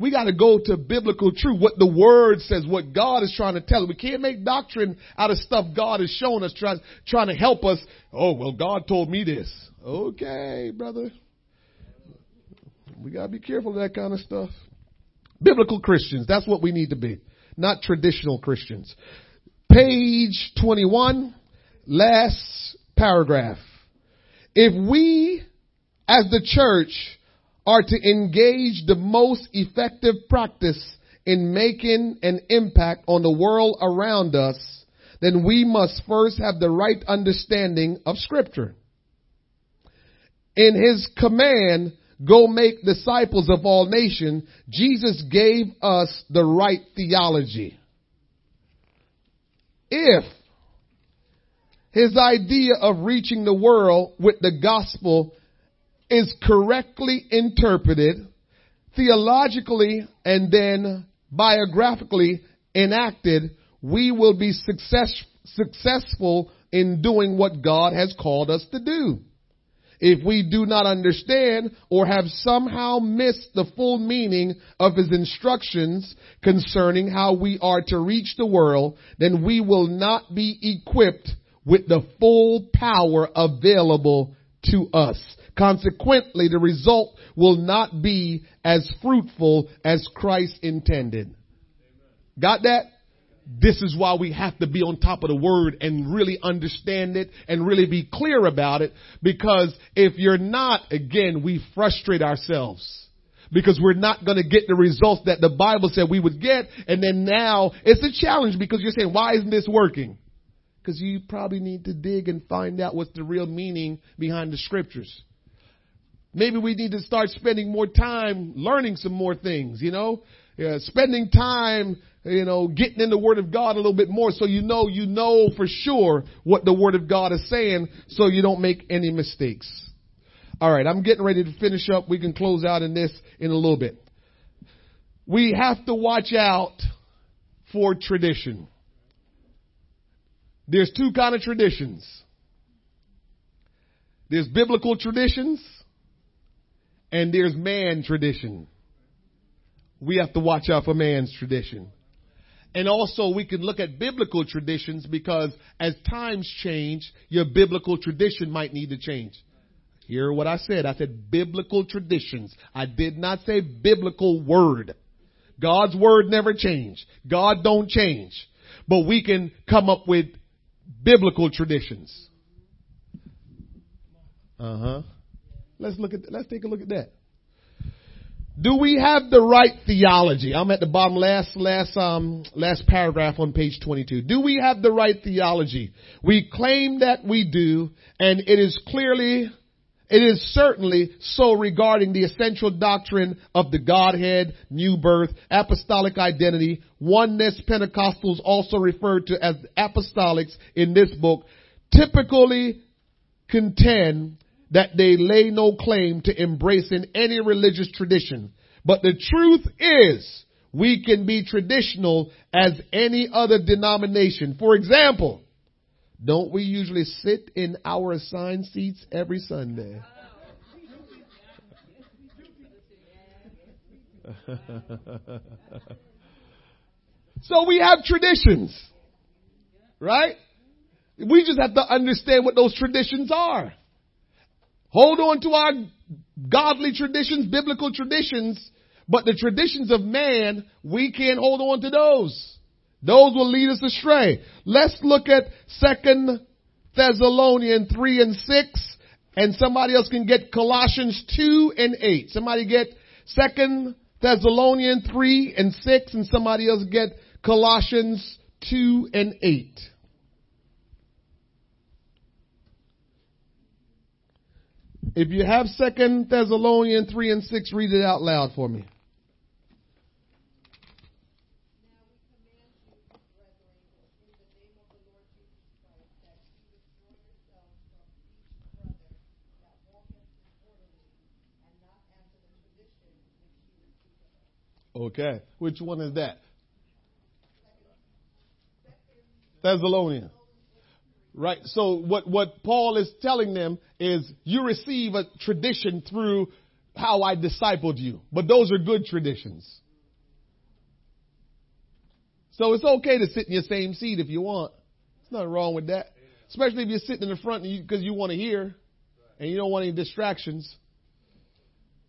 We got to go to biblical truth, what the word says, what God is trying to tell us. We can't make doctrine out of stuff God is showing us, trying, trying to help us. Oh, well, God told me this. Okay, brother. We got to be careful of that kind of stuff. Biblical Christians, that's what we need to be, not traditional Christians. Page 21, last paragraph. If we, as the church, are to engage the most effective practice in making an impact on the world around us, then we must first have the right understanding of scripture. In his command, go make disciples of all nations, Jesus gave us the right theology. If his idea of reaching the world with the gospel is correctly interpreted, theologically, and then biographically enacted, we will be success, successful in doing what God has called us to do. If we do not understand or have somehow missed the full meaning of his instructions concerning how we are to reach the world, then we will not be equipped with the full power available to us. Consequently, the result will not be as fruitful as Christ intended. Got that? This is why we have to be on top of the word and really understand it and really be clear about it. Because if you're not, again, we frustrate ourselves. Because we're not going to get the results that the Bible said we would get. And then now it's a challenge because you're saying, why isn't this working? Because you probably need to dig and find out what's the real meaning behind the scriptures. Maybe we need to start spending more time learning some more things, you know? Yeah, spending time, you know, getting in the Word of God a little bit more so you know, you know for sure what the Word of God is saying so you don't make any mistakes. Alright, I'm getting ready to finish up. We can close out in this in a little bit. We have to watch out for tradition. There's two kind of traditions. There's biblical traditions and there's man tradition. We have to watch out for man's tradition. And also we can look at biblical traditions because as times change, your biblical tradition might need to change. Hear what I said. I said biblical traditions. I did not say biblical word. God's word never changed. God don't change. But we can come up with biblical traditions. Uh huh. Let's look at, let's take a look at that. Do we have the right theology? I'm at the bottom last, last, um, last paragraph on page 22. Do we have the right theology? We claim that we do, and it is clearly, it is certainly so regarding the essential doctrine of the Godhead, new birth, apostolic identity, oneness Pentecostals also referred to as apostolics in this book, typically contend that they lay no claim to embracing any religious tradition. But the truth is, we can be traditional as any other denomination. For example, don't we usually sit in our assigned seats every Sunday? so we have traditions, right? We just have to understand what those traditions are. Hold on to our godly traditions, biblical traditions, but the traditions of man, we can't hold on to those. Those will lead us astray. Let's look at Second Thessalonians 3 and 6, and somebody else can get Colossians 2 and 8. Somebody get Second Thessalonians 3 and 6, and somebody else get Colossians 2 and 8. If you have Second Thessalonians 3 and 6, read it out loud for me. Okay. Which one is that? Thessalonians. Right. So what, what Paul is telling them is you receive a tradition through how I discipled you. But those are good traditions. So it's okay to sit in your same seat if you want. There's nothing wrong with that. Especially if you're sitting in the front because you, you want to hear and you don't want any distractions.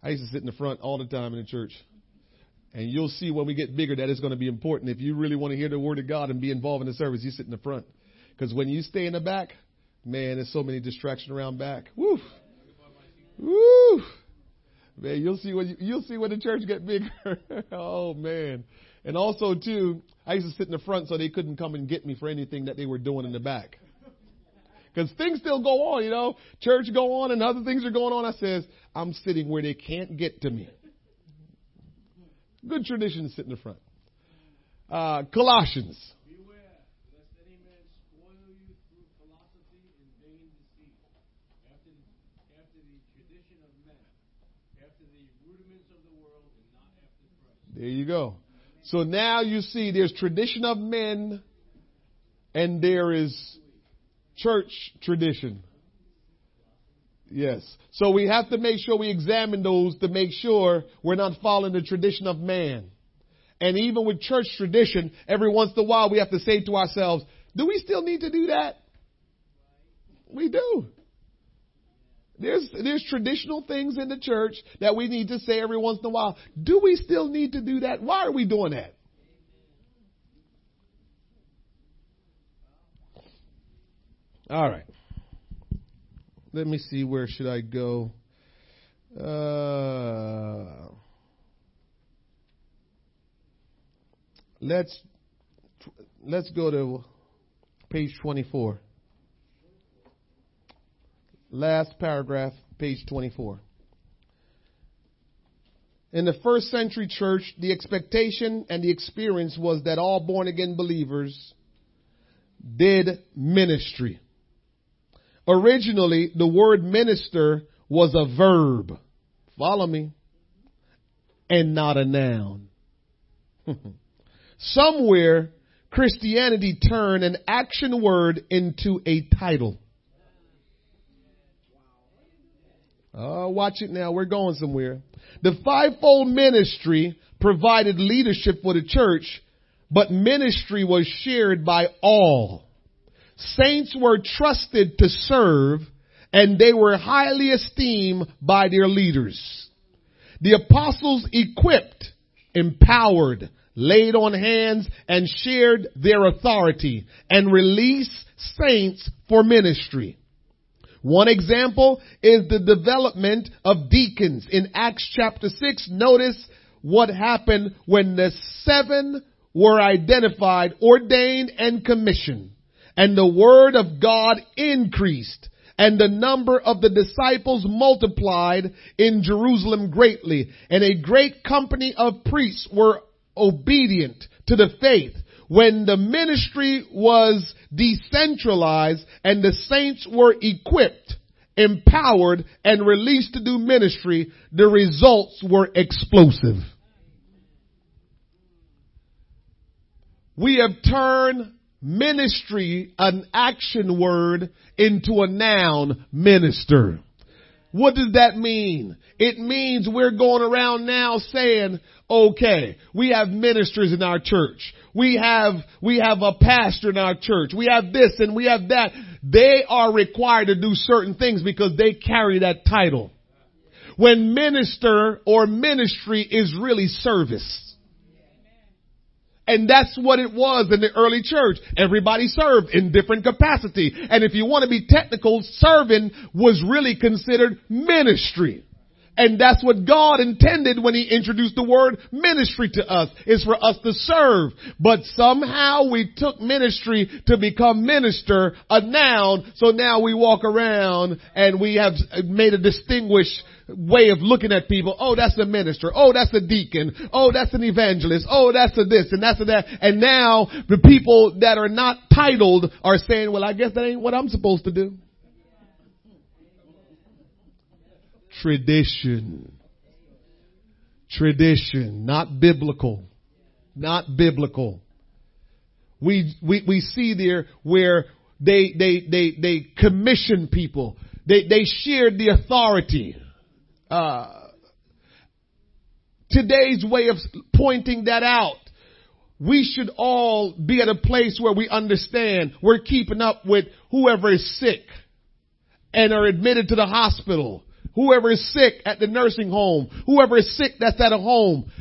I used to sit in the front all the time in the church. And you'll see when we get bigger that it's going to be important. If you really want to hear the word of God and be involved in the service, you sit in the front. Because when you stay in the back, man, there's so many distractions around back. Woo! Woo! Man, you'll see when you, you'll see when the church get bigger. oh man. And also too, I used to sit in the front so they couldn't come and get me for anything that they were doing in the back. Because things still go on, you know. Church go on and other things are going on. I says, I'm sitting where they can't get to me. Good tradition to sit in the front. Uh, Colossians. There you go. So now you see there's tradition of men and there is church tradition. Yes. So we have to make sure we examine those to make sure we're not following the tradition of man. And even with church tradition, every once in a while we have to say to ourselves, do we still need to do that? We do. There's, there's traditional things in the church that we need to say every once in a while. Do we still need to do that? Why are we doing that? All right. Let me see where should I go. Uh, let's let's go to page 24. Last paragraph, page 24. In the first century church, the expectation and the experience was that all born again believers did ministry. Originally, the word minister was a verb. Follow me. And not a noun. Somewhere, Christianity turned an action word into a title. Oh, watch it now. We're going somewhere. The fivefold ministry provided leadership for the church, but ministry was shared by all. Saints were trusted to serve and they were highly esteemed by their leaders. The apostles equipped, empowered, laid on hands and shared their authority and released saints for ministry. One example is the development of deacons. In Acts chapter 6, notice what happened when the seven were identified, ordained, and commissioned. And the word of God increased and the number of the disciples multiplied in Jerusalem greatly. And a great company of priests were obedient to the faith when the ministry was decentralized and the saints were equipped, empowered, and released to do ministry, the results were explosive. We have turned ministry, an action word, into a noun, minister. What does that mean? It means we're going around now saying, okay, we have ministers in our church. We have, we have a pastor in our church. We have this and we have that. They are required to do certain things because they carry that title. When minister or ministry is really service. And that's what it was in the early church. Everybody served in different capacity. And if you want to be technical, serving was really considered ministry. And that's what God intended when He introduced the word ministry to us, is for us to serve. But somehow we took ministry to become minister, a noun, so now we walk around and we have made a distinguished way of looking at people. Oh, that's a minister. Oh, that's a deacon. Oh, that's an evangelist. Oh, that's a this and that's a that. And now the people that are not titled are saying, well, I guess that ain't what I'm supposed to do. Tradition. Tradition, not biblical. Not biblical. We, we, we see there where they, they, they, they commission people. They, they shared the authority. Uh, today's way of pointing that out. We should all be at a place where we understand we're keeping up with whoever is sick and are admitted to the hospital, whoever is sick at the nursing home, whoever is sick that's at a home.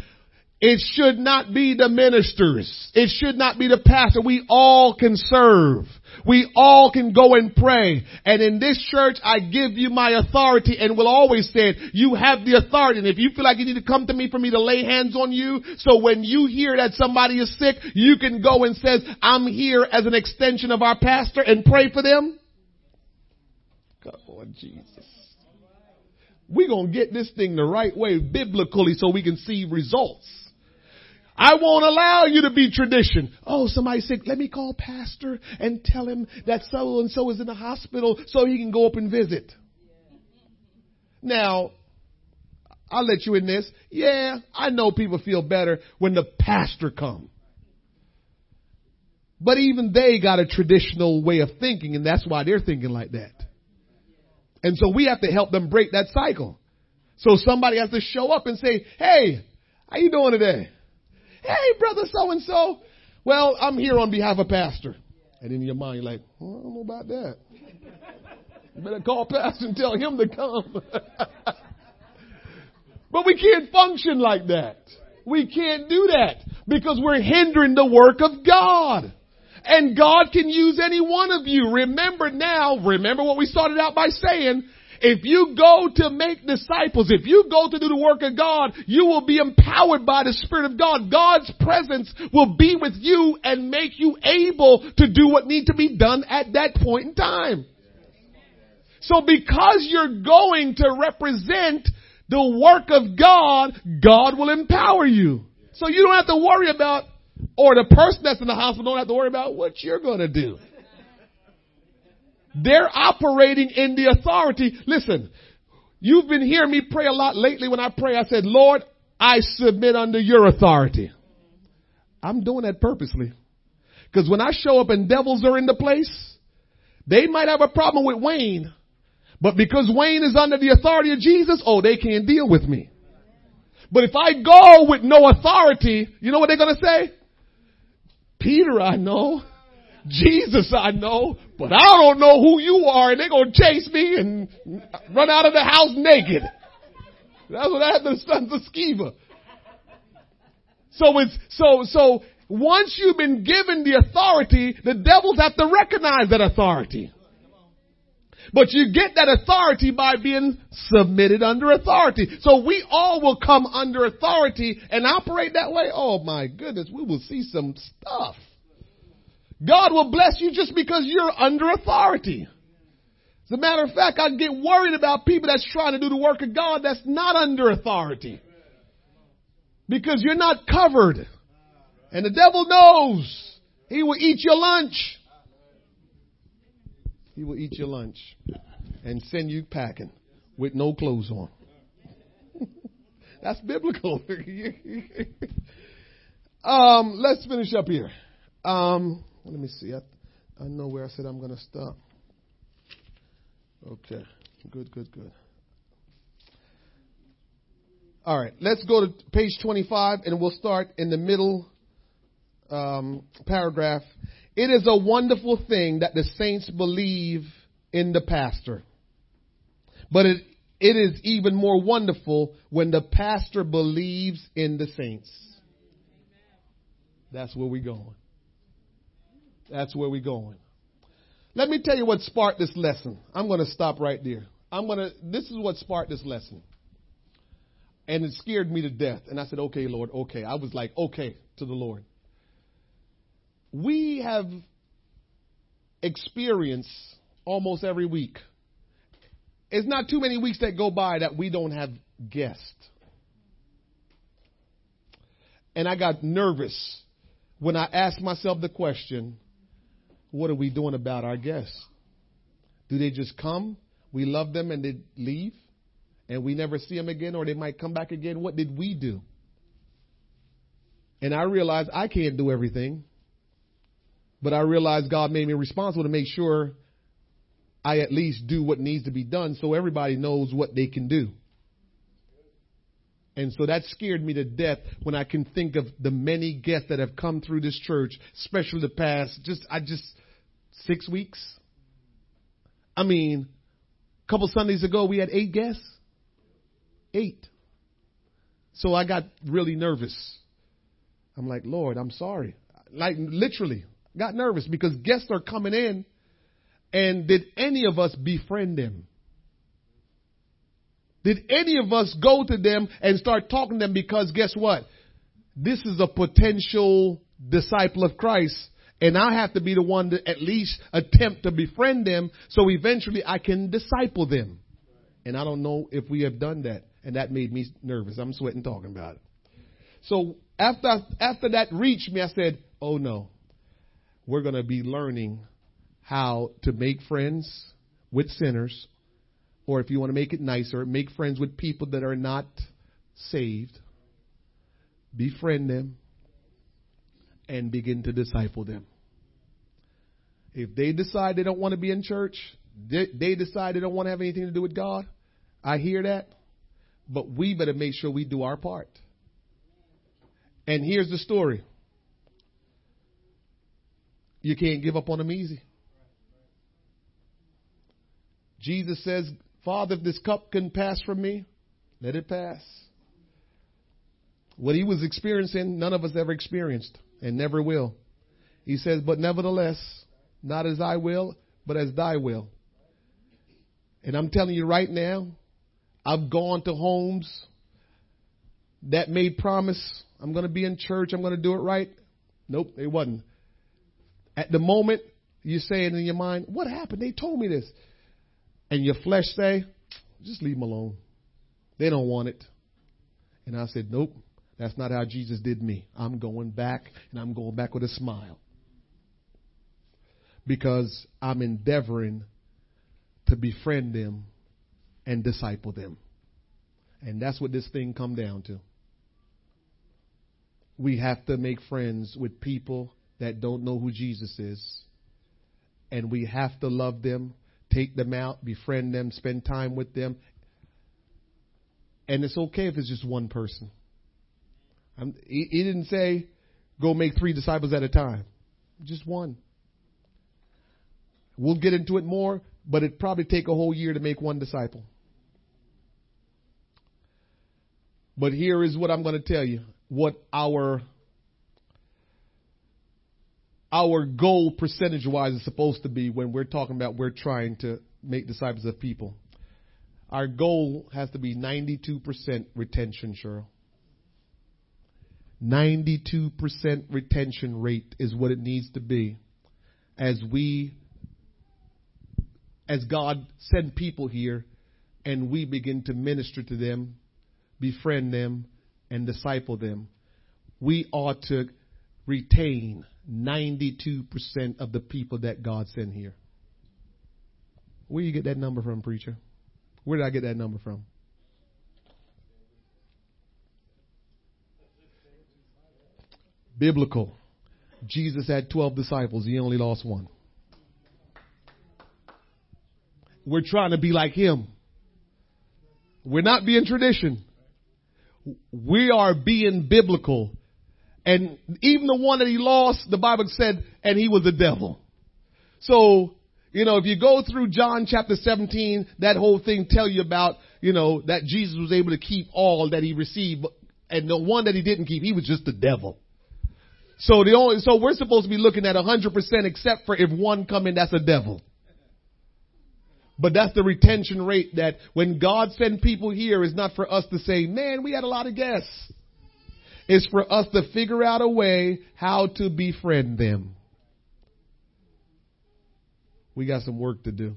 It should not be the ministers. It should not be the pastor. We all can serve. We all can go and pray. And in this church, I give you my authority and will always say. You have the authority. And if you feel like you need to come to me for me to lay hands on you, so when you hear that somebody is sick, you can go and says, I'm here as an extension of our pastor and pray for them. Come on, Jesus. We're going to get this thing the right way biblically so we can see results. I won't allow you to be tradition. Oh, somebody said, let me call pastor and tell him that so and so is in the hospital so he can go up and visit. Now, I'll let you in this. Yeah, I know people feel better when the pastor come. But even they got a traditional way of thinking and that's why they're thinking like that. And so we have to help them break that cycle. So somebody has to show up and say, hey, how you doing today? Hey, brother so and so. Well, I'm here on behalf of Pastor. And in your mind, you're like, well, I don't know about that. You better call Pastor and tell him to come. but we can't function like that. We can't do that because we're hindering the work of God. And God can use any one of you. Remember now, remember what we started out by saying, if you go to make disciples, if you go to do the work of God, you will be empowered by the Spirit of God. God's presence will be with you and make you able to do what needs to be done at that point in time. So because you're going to represent the work of God, God will empower you. So you don't have to worry about, or the person that's in the hospital don't have to worry about what you're going to do. They're operating in the authority. Listen, you've been hearing me pray a lot lately when I pray. I said, Lord, I submit under your authority. I'm doing that purposely. Because when I show up and devils are in the place, they might have a problem with Wayne. But because Wayne is under the authority of Jesus, oh, they can't deal with me. But if I go with no authority, you know what they're going to say? Peter, I know. Jesus I know, but I don't know who you are and they're going to chase me and run out of the house naked. That's what happened to sons of Sceva. So it's, so, so once you've been given the authority, the devils have to recognize that authority. But you get that authority by being submitted under authority. So we all will come under authority and operate that way. Oh my goodness, we will see some stuff. God will bless you just because you're under authority. As a matter of fact, I get worried about people that's trying to do the work of God that's not under authority. Because you're not covered. And the devil knows he will eat your lunch. He will eat your lunch and send you packing with no clothes on. That's biblical. um, let's finish up here. Um, let me see. I, I know where I said I'm going to stop. Okay. Good, good, good. All right, let's go to page 25 and we'll start in the middle um, paragraph. It is a wonderful thing that the saints believe in the pastor. But it, it is even more wonderful when the pastor believes in the saints. That's where we're going. That's where we're going. Let me tell you what sparked this lesson. I'm going to stop right there. I'm going to, this is what sparked this lesson. And it scared me to death. And I said, okay, Lord, okay. I was like, okay to the Lord. We have experienced almost every week. It's not too many weeks that go by that we don't have guests. And I got nervous when I asked myself the question, what are we doing about our guests? Do they just come, we love them, and they leave, and we never see them again, or they might come back again? What did we do? And I realized I can't do everything, but I realized God made me responsible to make sure I at least do what needs to be done so everybody knows what they can do. And so that scared me to death when I can think of the many guests that have come through this church, especially the past just I just six weeks. I mean, a couple Sundays ago we had eight guests. Eight. So I got really nervous. I'm like, Lord, I'm sorry. Like literally got nervous because guests are coming in and did any of us befriend them? Did any of us go to them and start talking to them because guess what? This is a potential disciple of Christ and I have to be the one to at least attempt to befriend them so eventually I can disciple them. And I don't know if we have done that. And that made me nervous. I'm sweating talking about it. So after, after that reached me, I said, oh no, we're going to be learning how to make friends with sinners or if you want to make it nicer, make friends with people that are not saved, befriend them, and begin to disciple them. If they decide they don't want to be in church, they, decide they don't want to have anything to do with God, I hear that. But we better make sure we do our part. And here's the story. You can't give up on them easy. Jesus says, Father, if this cup can pass from me, let it pass. What he was experiencing, none of us ever experienced and never will. He says, but nevertheless, not as I will, but as thy will. And I'm telling you right now, I've gone to homes that made promise, I'm going to be in church, I'm going to do it right. Nope, it wasn't. At the moment, you say it in your mind, what happened? They told me this and your flesh say, just leave them alone. They don't want it. And I said, nope, that's not how Jesus did me. I'm going back and I'm going back with a smile. Because I'm endeavoring to befriend them and disciple them. And that's what this thing come down to. We have to make friends with people that don't know who Jesus is. And we have to love them take them out, befriend them, spend time with them. And it's okay if it's just one person. He, he didn't say, go make three disciples at a time. Just one. We'll get into it more, but it'd probably take a whole year to make one disciple. But here is what I'm going to tell you what our our goal percentage wise is supposed to be when we're talking about we're trying to make disciples of people. Our goal has to be 92% retention, Cheryl. 92% retention rate is what it needs to be as we, as God send people here and we begin to minister to them, befriend them, and disciple them. We ought to retain 92% of the people that God sent here. Where you get that number from, preacher? Where did I get that number from? Biblical. Jesus had 12 disciples. He only lost one. We're trying to be like him. We're not being tradition. We are being biblical. And even the one that he lost, the Bible said, and he was a devil. So, you know, if you go through John chapter 17, that whole thing tell you about, you know, that Jesus was able to keep all that he received, and the one that he didn't keep, he was just the devil. So the only, so we're supposed to be looking at 100% except for if one come in, that's a devil. But that's the retention rate that when God send people here is not for us to say, man, we had a lot of guests. It's for us to figure out a way how to befriend them. We got some work to do.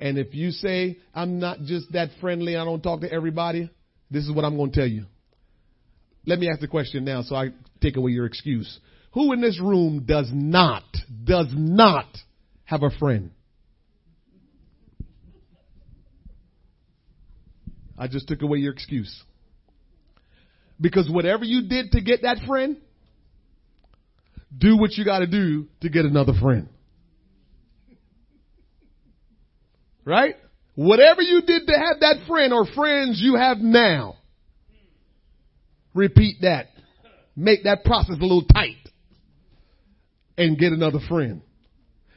And if you say, I'm not just that friendly, I don't talk to everybody, this is what I'm going to tell you. Let me ask the question now so I take away your excuse. Who in this room does not, does not have a friend? I just took away your excuse. Because whatever you did to get that friend, do what you got to do to get another friend. Right? Whatever you did to have that friend or friends you have now, repeat that. Make that process a little tight and get another friend.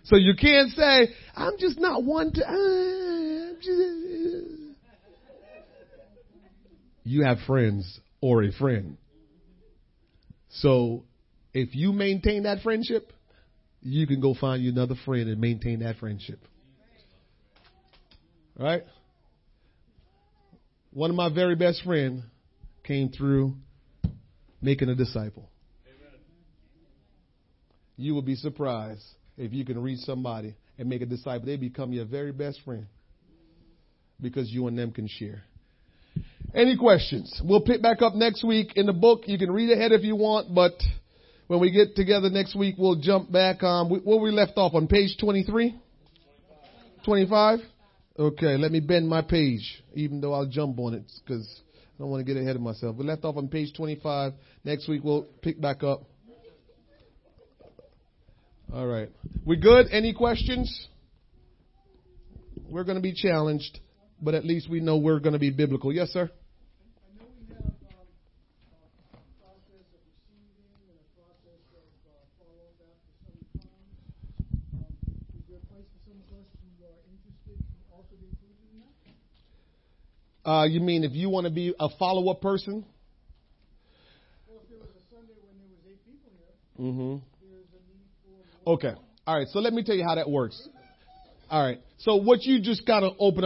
So you can't say, I'm just not one to, uh, just, you have friends or a friend. So if you maintain that friendship, you can go find you another friend and maintain that friendship. Right? One of my very best friends came through making a disciple. You will be surprised if you can reach somebody and make a disciple. They become your very best friend because you and them can share. Any questions? We'll pick back up next week in the book. You can read ahead if you want, but when we get together next week, we'll jump back um, on where we left off on page 23? 25? Okay, let me bend my page, even though I'll jump on it because I don't want to get ahead of myself. We left off on page 25. Next week we'll pick back up. All right. We good? Any questions? We're going to be challenged, but at least we know we're going to be biblical. Yes, sir? I know we have um, uh, a process of receiving and a process of uh, follow-up after some time. Um, is there a place for some of us who are interested to also be included in that? Uh, you mean if you want to be a follow-up person? Well, if there was a Sunday when there was eight people here, Mm-hmm. there's a need for more. Okay. All right. So let me tell you how that works. All right. So what you just got to open